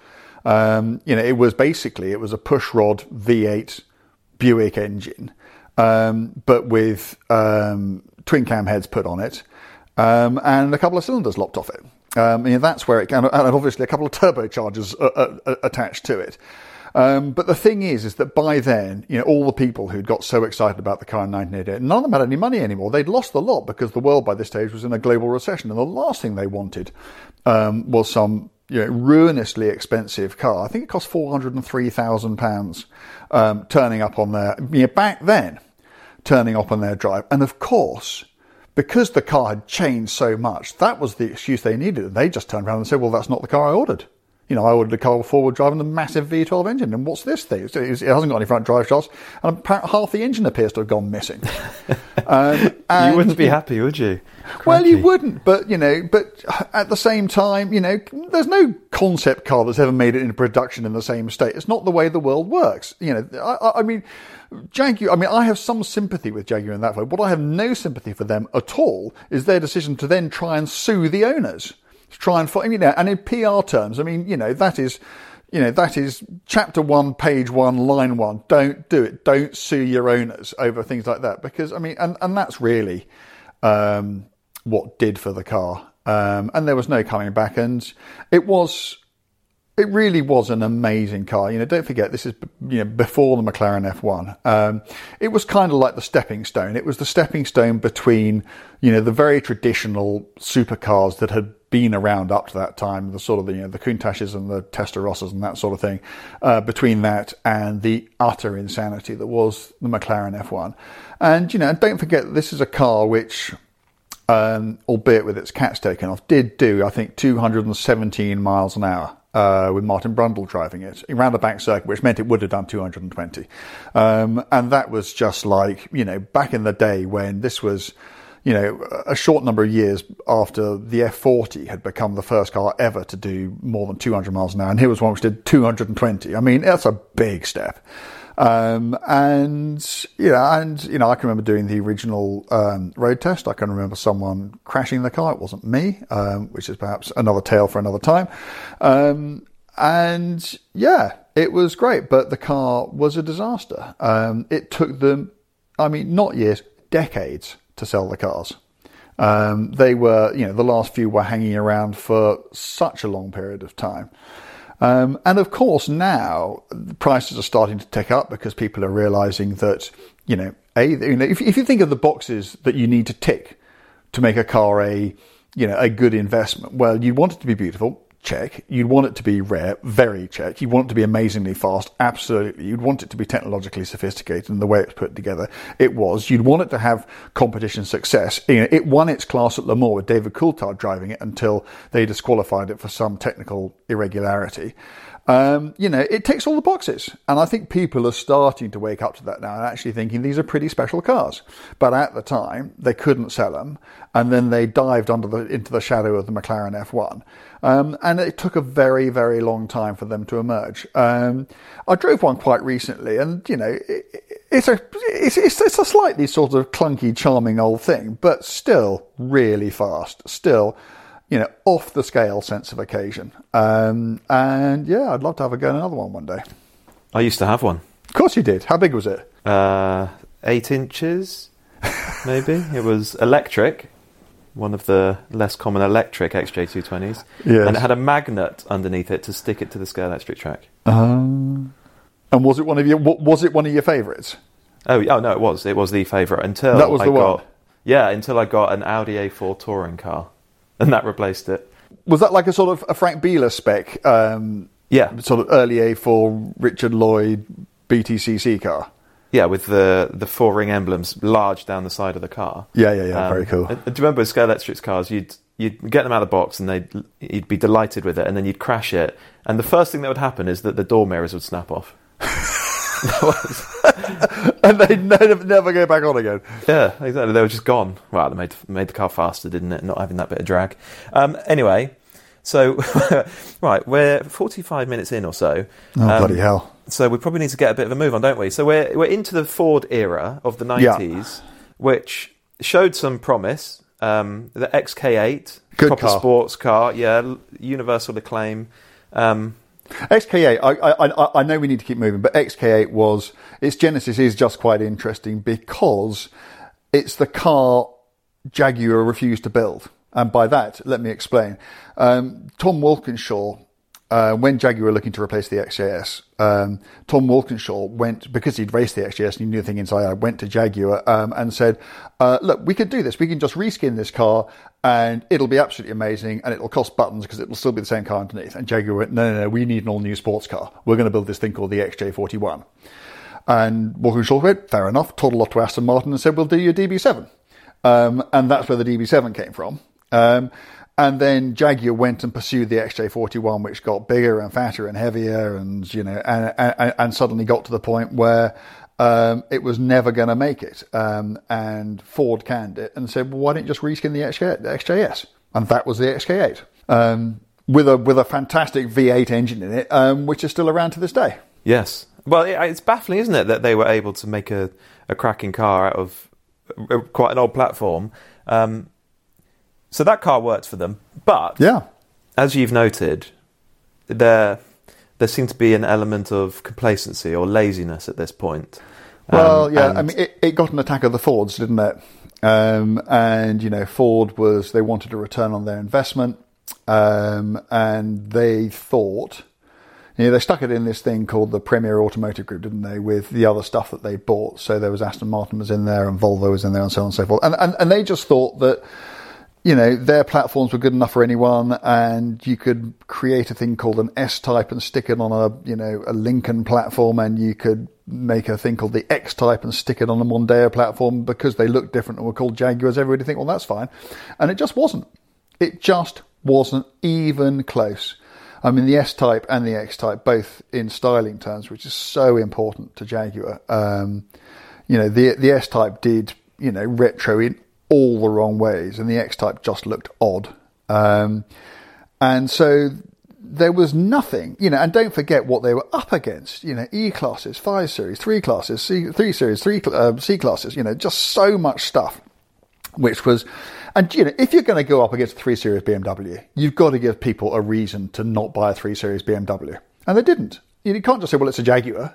Um, you know, it was basically it was a pushrod V8 Buick engine, um, but with um, twin cam heads put on it um, and a couple of cylinders locked off it. Um, know, that's where it and obviously a couple of turbochargers uh, uh, uh, attached to it. Um, but the thing is, is that by then, you know, all the people who'd got so excited about the car in 1988, none of them had any money anymore. They'd lost the lot because the world by this stage was in a global recession, and the last thing they wanted um, was some you know, ruinously expensive car. I think it cost four hundred and three thousand pounds um, turning up on their you know, back then, turning up on their drive, and of course. Because the car had changed so much, that was the excuse they needed. And they just turned around and said, "Well, that's not the car I ordered." You know, I ordered a car with forward drive and a massive V12 engine, and what's this thing? It hasn't got any front drive shafts, and apparently half the engine appears to have gone missing. um, and, you wouldn't be happy, would you? Well, you wouldn't, but you know, but at the same time, you know, there's no concept car that's ever made it into production in the same state. It's not the way the world works. You know, I, I mean, Jaguar. I mean, I have some sympathy with Jaguar in that way. What I have no sympathy for them at all is their decision to then try and sue the owners to try and find, you know, and in PR terms, I mean, you know, that is, you know, that is chapter one, page one, line one. Don't do it. Don't sue your owners over things like that because, I mean, and, and that's really um, what did for the car. Um, and there was no coming back. And it was, it really was an amazing car. You know, don't forget this is you know before the McLaren F1. Um, it was kind of like the stepping stone. It was the stepping stone between you know the very traditional supercars that had been around up to that time, the sort of the, you know, the Countaches and the Testarossas and that sort of thing, uh, between that and the utter insanity that was the McLaren F1. And, you know, don't forget this is a car which, um, albeit with its cats taken off, did do, I think, 217 miles an hour. Uh, with Martin Brundle driving it around the back circuit, which meant it would have done 220. Um, and that was just like, you know, back in the day when this was, you know, a short number of years after the F40 had become the first car ever to do more than 200 miles an hour, and here was one which did 220. I mean, that's a big step. Um, and you know, and you know, I can remember doing the original um, road test. I can remember someone crashing the car. It wasn't me, um, which is perhaps another tale for another time. Um, and yeah, it was great, but the car was a disaster. Um, it took them, I mean, not years, decades to sell the cars. Um, they were, you know, the last few were hanging around for such a long period of time. Um, and of course, now the prices are starting to tick up because people are realizing that, you know, a, you know, if, if you think of the boxes that you need to tick to make a car a, you know, a good investment, well, you want it to be beautiful check. You'd want it to be rare, very check. You want it to be amazingly fast, absolutely. You'd want it to be technologically sophisticated in the way it's put together. It was. You'd want it to have competition success. You know, it won its class at Le Mans with David Coulthard driving it until they disqualified it for some technical irregularity. Um, you know, it ticks all the boxes. And I think people are starting to wake up to that now and actually thinking these are pretty special cars. But at the time, they couldn't sell them. And then they dived under the, into the shadow of the McLaren F1. Um, and it took a very, very long time for them to emerge. Um, I drove one quite recently and, you know, it, it's a, it's, it's a slightly sort of clunky, charming old thing, but still really fast. Still, you know, off the scale sense of occasion. Um, and yeah, I'd love to have a go at another one one day. I used to have one. Of course you did. How big was it? Uh, eight inches, maybe. it was electric, one of the less common electric XJ220s. Yes. And it had a magnet underneath it to stick it to the Scalextric track. Uh, and was it one of your was it one of your favourites? Oh, oh no, it was. It was the favourite until that was the I one. Yeah, until I got an Audi A4 touring car. And that replaced it. Was that like a sort of a Frank Biela spec? Um, yeah, sort of early A4 Richard Lloyd BTCC car. Yeah, with the the four ring emblems large down the side of the car. Yeah, yeah, yeah. Um, very cool. Do you remember with Scalextric's cars? You'd you'd get them out of the box and they'd you'd be delighted with it, and then you'd crash it, and the first thing that would happen is that the door mirrors would snap off. and they'd never, never go back on again. Yeah, exactly. They were just gone. Well, they made made the car faster, didn't it? Not having that bit of drag. Um, anyway, so right, we're forty five minutes in or so. Oh um, bloody hell! So we probably need to get a bit of a move on, don't we? So we're we're into the Ford era of the nineties, yeah. which showed some promise. Um, the XK8, Good proper car. sports car, yeah, universal acclaim. Um, XK8, I, I, I know we need to keep moving, but XK8 was, its genesis is just quite interesting because it's the car Jaguar refused to build. And by that, let me explain. Um, Tom Walkinshaw uh, when Jaguar were looking to replace the XJS, um, Tom Walkinshaw went because he'd raced the XJS and he knew the thing inside. I went to Jaguar um, and said, uh, "Look, we could do this. We can just reskin this car, and it'll be absolutely amazing, and it'll cost buttons because it'll still be the same car underneath." And Jaguar went, "No, no, no. We need an all-new sports car. We're going to build this thing called the XJ41." And Walkinshaw went, "Fair enough." Toddled off to Aston Martin and said, "We'll do your DB7," um, and that's where the DB7 came from. Um, and then Jaguar went and pursued the XJ41, which got bigger and fatter and heavier, and you know, and, and, and suddenly got to the point where um, it was never going to make it. Um, and Ford canned it and said, "Well, why don't you just reskin the, XJ, the XJS?" And that was the XK8 um, with a with a fantastic V8 engine in it, um, which is still around to this day. Yes. Well, it, it's baffling, isn't it, that they were able to make a, a cracking car out of quite an old platform. Um, so that car worked for them. But yeah, as you've noted, there there seemed to be an element of complacency or laziness at this point. Well, Um, yeah, I mean, it, it got an attack of the Fords, didn't it? Um, and you know, Ford was they wanted a return on their investment, um, and they thought, you know, they stuck it in this thing called the Premier Automotive Group, didn't they? With the other stuff that they bought, so there was Aston Martin was in there, and Volvo was in there, and so on and so forth. And and, and they just thought that you know, their platforms were good enough for anyone, and you could create a thing called an S type and stick it on a, you know, a Lincoln platform, and you could make a thing called the X type and stick it on a Mondeo platform because they looked different and were called Jaguars. Everybody think, well, that's fine, and it just wasn't. It just wasn't even close. I mean, the S type and the X type, both in styling terms, which is so important to Jaguar. Um, you know, the the S type did you know retro in all the wrong ways, and the X type just looked odd. Um, and so there was nothing, you know, and don't forget what they were up against, you know, E classes, five series, three classes, C, three series, three uh, C classes, you know, just so much stuff, which was, and you know, if you're going to go up against a three series BMW, you've got to give people a reason to not buy a three series BMW, and they didn't. You can't just say, well, it's a Jaguar.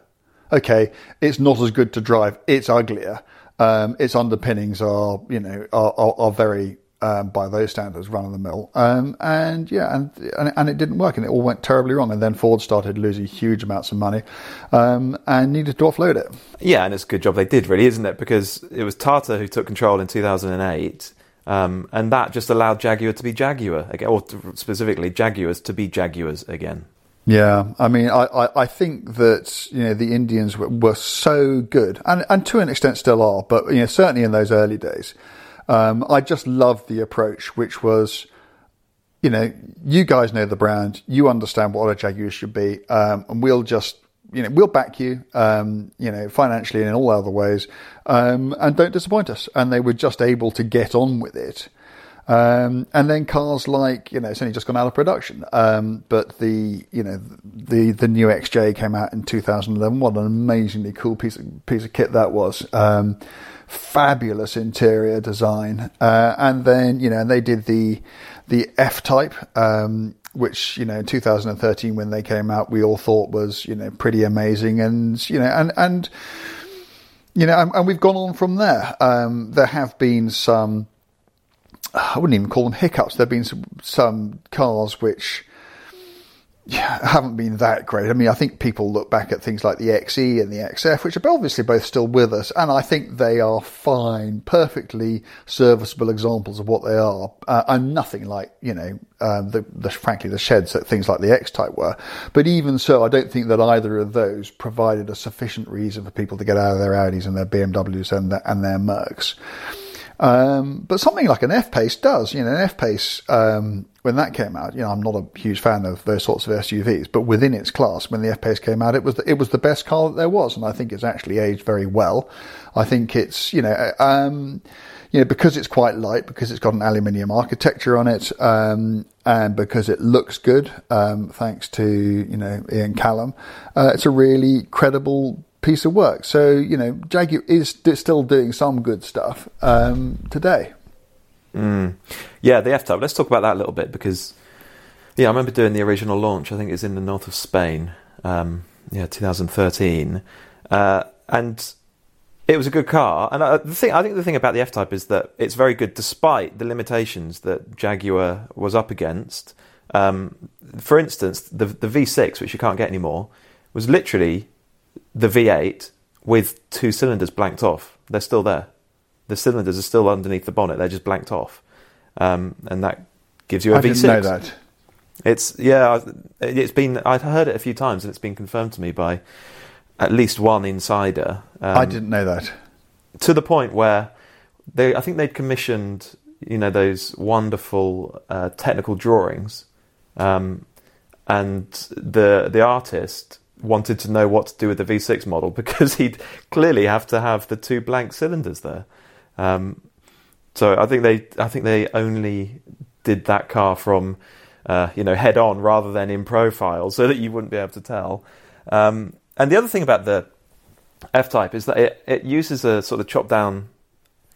Okay, it's not as good to drive. It's uglier. Um, its underpinnings are, you know, are, are, are very um, by those standards, run of the mill. Um, and yeah, and, and and it didn't work, and it all went terribly wrong. And then Ford started losing huge amounts of money, um, and needed to offload it. Yeah, and it's a good job they did, really, isn't it? Because it was Tata who took control in 2008, um, and that just allowed Jaguar to be Jaguar again, or specifically Jaguars to be Jaguars again. Yeah, I mean, I, I, I think that you know the Indians were, were so good, and and to an extent still are, but you know certainly in those early days, um, I just loved the approach, which was, you know, you guys know the brand, you understand what a Jaguar should be, um, and we'll just you know we'll back you, um, you know, financially and in all other ways, um, and don't disappoint us. And they were just able to get on with it. Um, and then cars like, you know, it's only just gone out of production. Um, but the, you know, the, the new XJ came out in 2011. What an amazingly cool piece of, piece of kit that was. Um, fabulous interior design. Uh, and then, you know, and they did the, the F type, um, which, you know, in 2013 when they came out, we all thought was, you know, pretty amazing. And, you know, and, and, you know, and, and we've gone on from there. Um, there have been some, I wouldn't even call them hiccups. There have been some, some cars which yeah, haven't been that great. I mean, I think people look back at things like the XE and the XF, which are obviously both still with us, and I think they are fine, perfectly serviceable examples of what they are, uh, and nothing like you know, um, the, the frankly the sheds that things like the X Type were. But even so, I don't think that either of those provided a sufficient reason for people to get out of their Audis and their BMWs and their, and their Mercs. Um, but something like an F Pace does, you know, an F Pace, um, when that came out, you know, I'm not a huge fan of those sorts of SUVs, but within its class, when the F Pace came out, it was, the, it was the best car that there was. And I think it's actually aged very well. I think it's, you know, um, you know, because it's quite light, because it's got an aluminium architecture on it, um, and because it looks good, um, thanks to, you know, Ian Callum, uh, it's a really credible piece of work. So, you know, Jaguar is still doing some good stuff um, today. Yeah, the F Type. Let's talk about that a little bit because, yeah, I remember doing the original launch. I think it's in the north of Spain. Um, yeah, 2013, uh, and it was a good car. And uh, the thing, I think, the thing about the F Type is that it's very good despite the limitations that Jaguar was up against. Um, for instance, the the V6, which you can't get anymore, was literally the V8 with two cylinders blanked off. They're still there. The cylinders are still underneath the bonnet. They're just blanked off, um, and that gives you a I V6. I didn't know that. It's yeah, it's been I've heard it a few times, and it's been confirmed to me by at least one insider. Um, I didn't know that. to the point where they, I think they'd commissioned, you know, those wonderful uh, technical drawings, um, and the the artist wanted to know what to do with the V6 model because he'd clearly have to have the two blank cylinders there. Um, so I think they, I think they only did that car from, uh, you know, head on rather than in profile, so that you wouldn't be able to tell. Um, and the other thing about the F Type is that it, it uses a sort of chopped down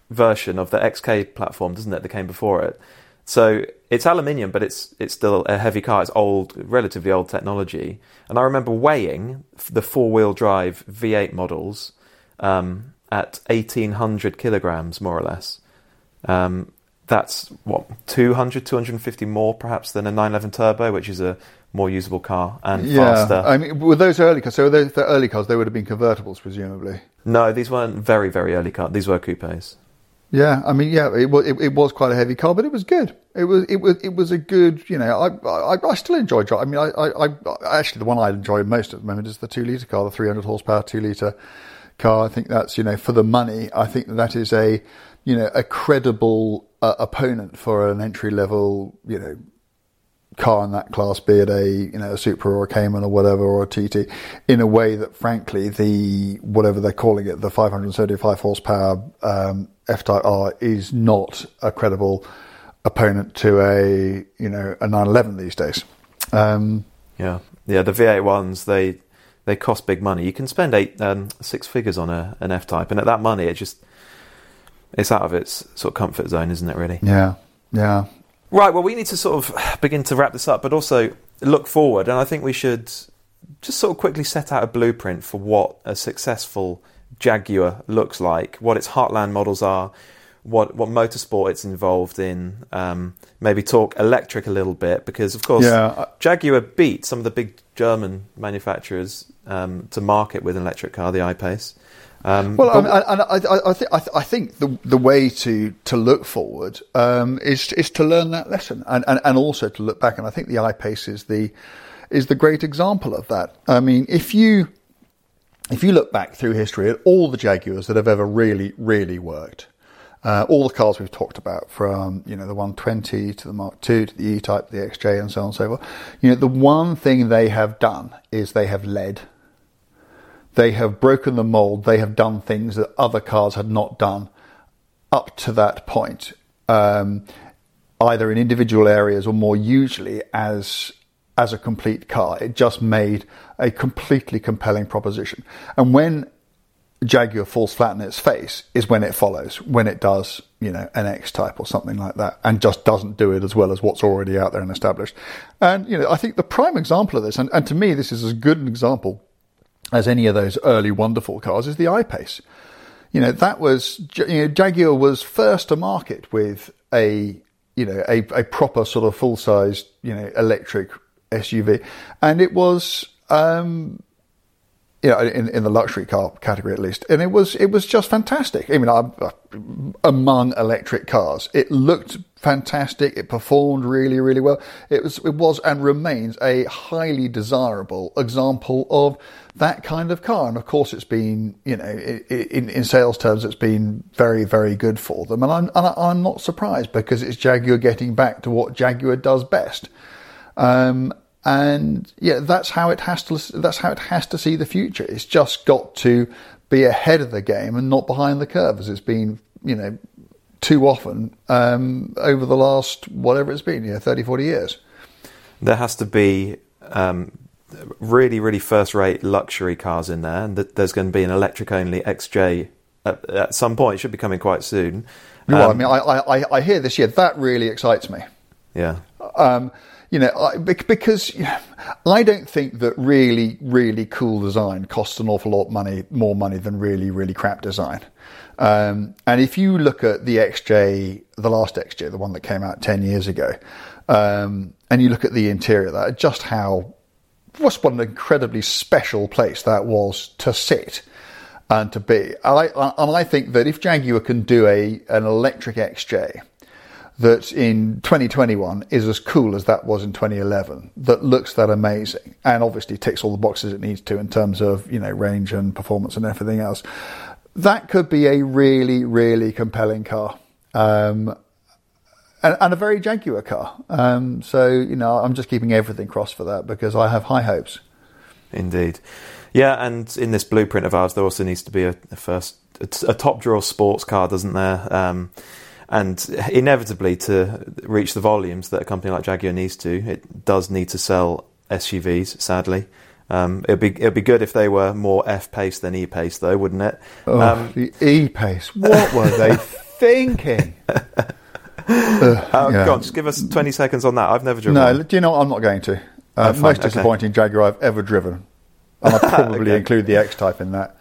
version of the XK platform, doesn't it? That came before it. So it's aluminium, but it's it's still a heavy car. It's old, relatively old technology. And I remember weighing the four wheel drive V8 models um, at eighteen hundred kilograms, more or less. Um, that's what 200, 250 more perhaps than a 911 Turbo, which is a more usable car and faster. I mean, were those early cars? So were those the early cars? They would have been convertibles, presumably. No, these weren't very, very early cars. These were coupes. Yeah, I mean, yeah, it was it, it was quite a heavy car, but it was good. It was it was it was a good, you know. I I, I still enjoy driving. I mean, I, I, I actually the one I enjoy most at the moment is the two liter car, the three hundred horsepower two liter car. I think that's you know for the money. I think that is a you know a credible uh, opponent for an entry level you know car in that class, be it a you know a Supra or a Cayman or whatever or a TT, in a way that frankly the whatever they're calling it, the 575 horsepower um, F-Type R is not a credible opponent to a you know a 911 these days. Um, Yeah, yeah. The V8 ones they they cost big money. You can spend eight um, six figures on a, an F Type, and at that money, it just it's out of its sort of comfort zone, isn't it? Really. yeah, yeah. Right. Well, we need to sort of begin to wrap this up, but also look forward, and I think we should just sort of quickly set out a blueprint for what a successful Jaguar looks like, what its heartland models are, what what motorsport it's involved in. Um, maybe talk electric a little bit because, of course, Yeah, Jaguar beat some of the big German manufacturers um, to market with an electric car, the I-Pace. Um, Well, but- I, I, I, I, I, think, I, th- I think the the way to to look forward um, is is to learn that lesson and, and, and also to look back. And I think the iPace is the is the great example of that. I mean, if you if you look back through history at all the Jaguars that have ever really really worked, uh, all the cars we've talked about, from you know the 120 to the Mark II to the E-Type, the XJ, and so on and so forth, you know the one thing they have done is they have led they have broken the mold. They have done things that other cars had not done up to that point, um, either in individual areas or more usually as as a complete car. It just made a completely compelling proposition. And when Jaguar falls flat on its face is when it follows, when it does, you know, an X type or something like that, and just doesn't do it as well as what's already out there and established. And, you know, I think the prime example of this, and, and to me, this is as good an example as any of those early wonderful cars, is the I-Pace. You know, that was, you know, Jaguar was first to market with a, you know, a, a proper sort of full-sized, you know, electric SUV. And it was, um, you know, in, in the luxury car category at least, and it was it was just fantastic. I mean, I, among electric cars, it looked fantastic. It performed really, really well. It was it was and remains a highly desirable example of that kind of car. And of course, it's been you know in in sales terms, it's been very, very good for them. And I'm and I'm not surprised because it's Jaguar getting back to what Jaguar does best. Um, and yeah, that's how it has to. That's how it has to see the future. It's just got to be ahead of the game and not behind the curve, as it's been, you know, too often um, over the last whatever it's been, you know, 30, 40 years. there has to be um, really, really first-rate luxury cars in there, and th- there's going to be an electric-only XJ at, at some point. It should be coming quite soon. well, I Um, mean, I, I, I- I hear this year. That really excites me. yeah, Um, you know, I, because I don't think that really, really cool design costs an awful lot money, more money than really, really crap design. Um, and if you look at the XJ, the last XJ, the one that came out 10 years ago, um, and you look at the interior that, just how, what an incredibly special place that was to sit and to be. And I, and I think that if Jaguar can do a, an electric XJ, that in 2021 is as cool as that was in 2011, that looks that amazing, and obviously ticks all the boxes it needs to in terms of you know range and performance and everything else. That could be a really, really compelling car. Um, and, and, a very Jaguar car. Um, so, you know, I'm just keeping everything crossed for that because I have high hopes. Indeed. Yeah, and in this blueprint of ours, there also needs to be a, a first, a, a, top draw sports car, doesn't there? Um, and inevitably, to reach the volumes that a company like Jaguar needs to, it does need to sell SUVs. Sadly, um, it'd be it'd be good if they were more F pace than E pace, though, wouldn't it? Oh, um, the E pace. What were they thinking? uh, yeah. God, just give us twenty seconds on that. I've never driven. No, one. do you know? What? I'm not going to. Uh, oh, most disappointing okay. Jaguar I've ever driven, and I probably okay. include the X Type in that.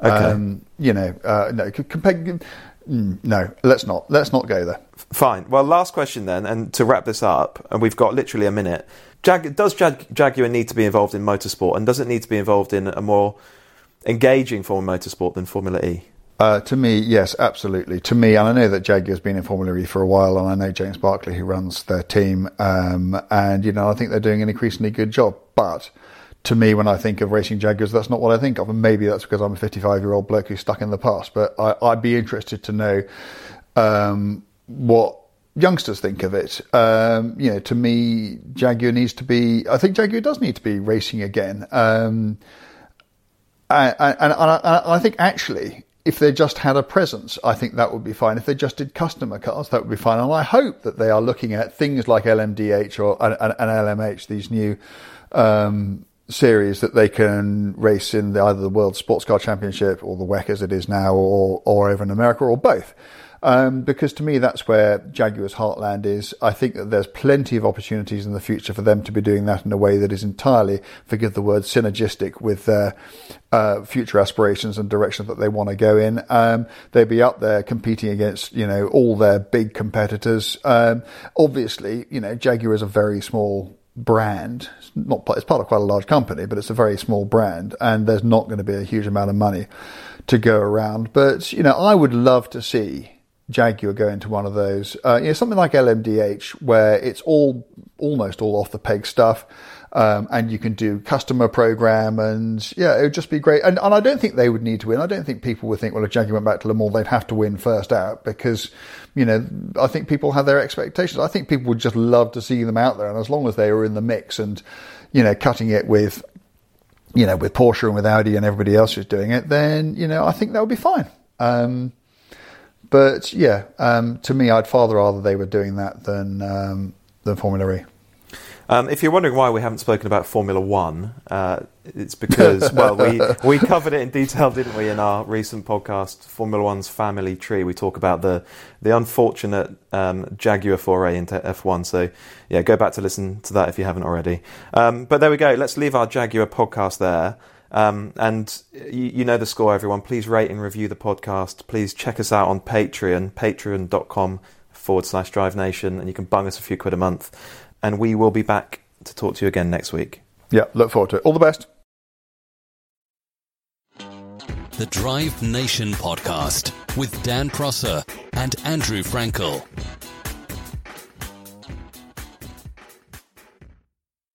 Okay. Um, you know, uh, no, compare, Mm, no, let's not. Let's not go there. Fine. Well, last question then, and to wrap this up, and we've got literally a minute. Jag- does Jag- Jaguar need to be involved in motorsport, and does it need to be involved in a more engaging form of motorsport than Formula E? Uh, to me, yes, absolutely. To me, and I know that Jaguar's been in Formula E for a while, and I know James Barclay, who runs their team, um, and you know, I think they're doing an increasingly good job. But to me, when I think of racing Jaguars, that's not what I think of. And maybe that's because I'm a 55 year old bloke who's stuck in the past. But I, would be interested to know um, what youngsters think of it. Um, you know, to me, Jaguar needs to be. I think Jaguar does need to be racing again. Um, and, and, and, I, I think actually, if they just had a presence, I think that would be fine. If they just did customer cars, that would be fine. And I hope that they are looking at things like LMDH or an LMH, these new um, series that they can race in the, either the World Sports Car Championship or the WEC as it is now, or or over in America, or both. Um, because to me, that's where Jaguar's heartland is. I think that there's plenty of opportunities in the future for them to be doing that in a way that is entirely, forgive the word, synergistic with their uh, future aspirations and direction that they want to go in. Um, they'd be up there competing against, you know, all their big competitors. Um, obviously, you know, Jaguar is a very small brand. It's not it's part of quite a large company, but it's a very small brand, and there's not going to be a huge amount of money to go around. But you know, I would love to see Jaguar go into one of those. Uh, you know, something like LMDH, where it's all almost all off the peg stuff. Um, and you can do customer program and yeah, it would just be great. And, and I don't think they would need to win. I don't think people would think, well, if Jaguar went back to Le Mans, they'd have to win first out because, you know, I think people have their expectations. I think people would just love to see them out there. And as long as they are in the mix and, you know, cutting it with, you know, with Porsche and with Audi and everybody else who's doing it, then, you know, I think that would be fine. Um, but yeah, um, to me, I'd far rather they were doing that than, um, than Formula E. Um, if you're wondering why we haven't spoken about Formula One, uh, it's because well, we we covered it in detail, didn't we, in our recent podcast, Formula One's Family Tree. We talk about the the unfortunate um, Jaguar foray into F1. So yeah, go back to listen to that if you haven't already. Um, but there we go. Let's leave our Jaguar podcast there. Um, and you, you, know the score, everyone. Please rate and review the podcast. Please check us out on Patreon, patreon.com forward slash Drive Nation, and you can bung us a few quid a month and we will be back to talk to you again next week. Yeah, look forward to it. All the best. The Drive Nation podcast with Dan Prosser and Andrew Frankel.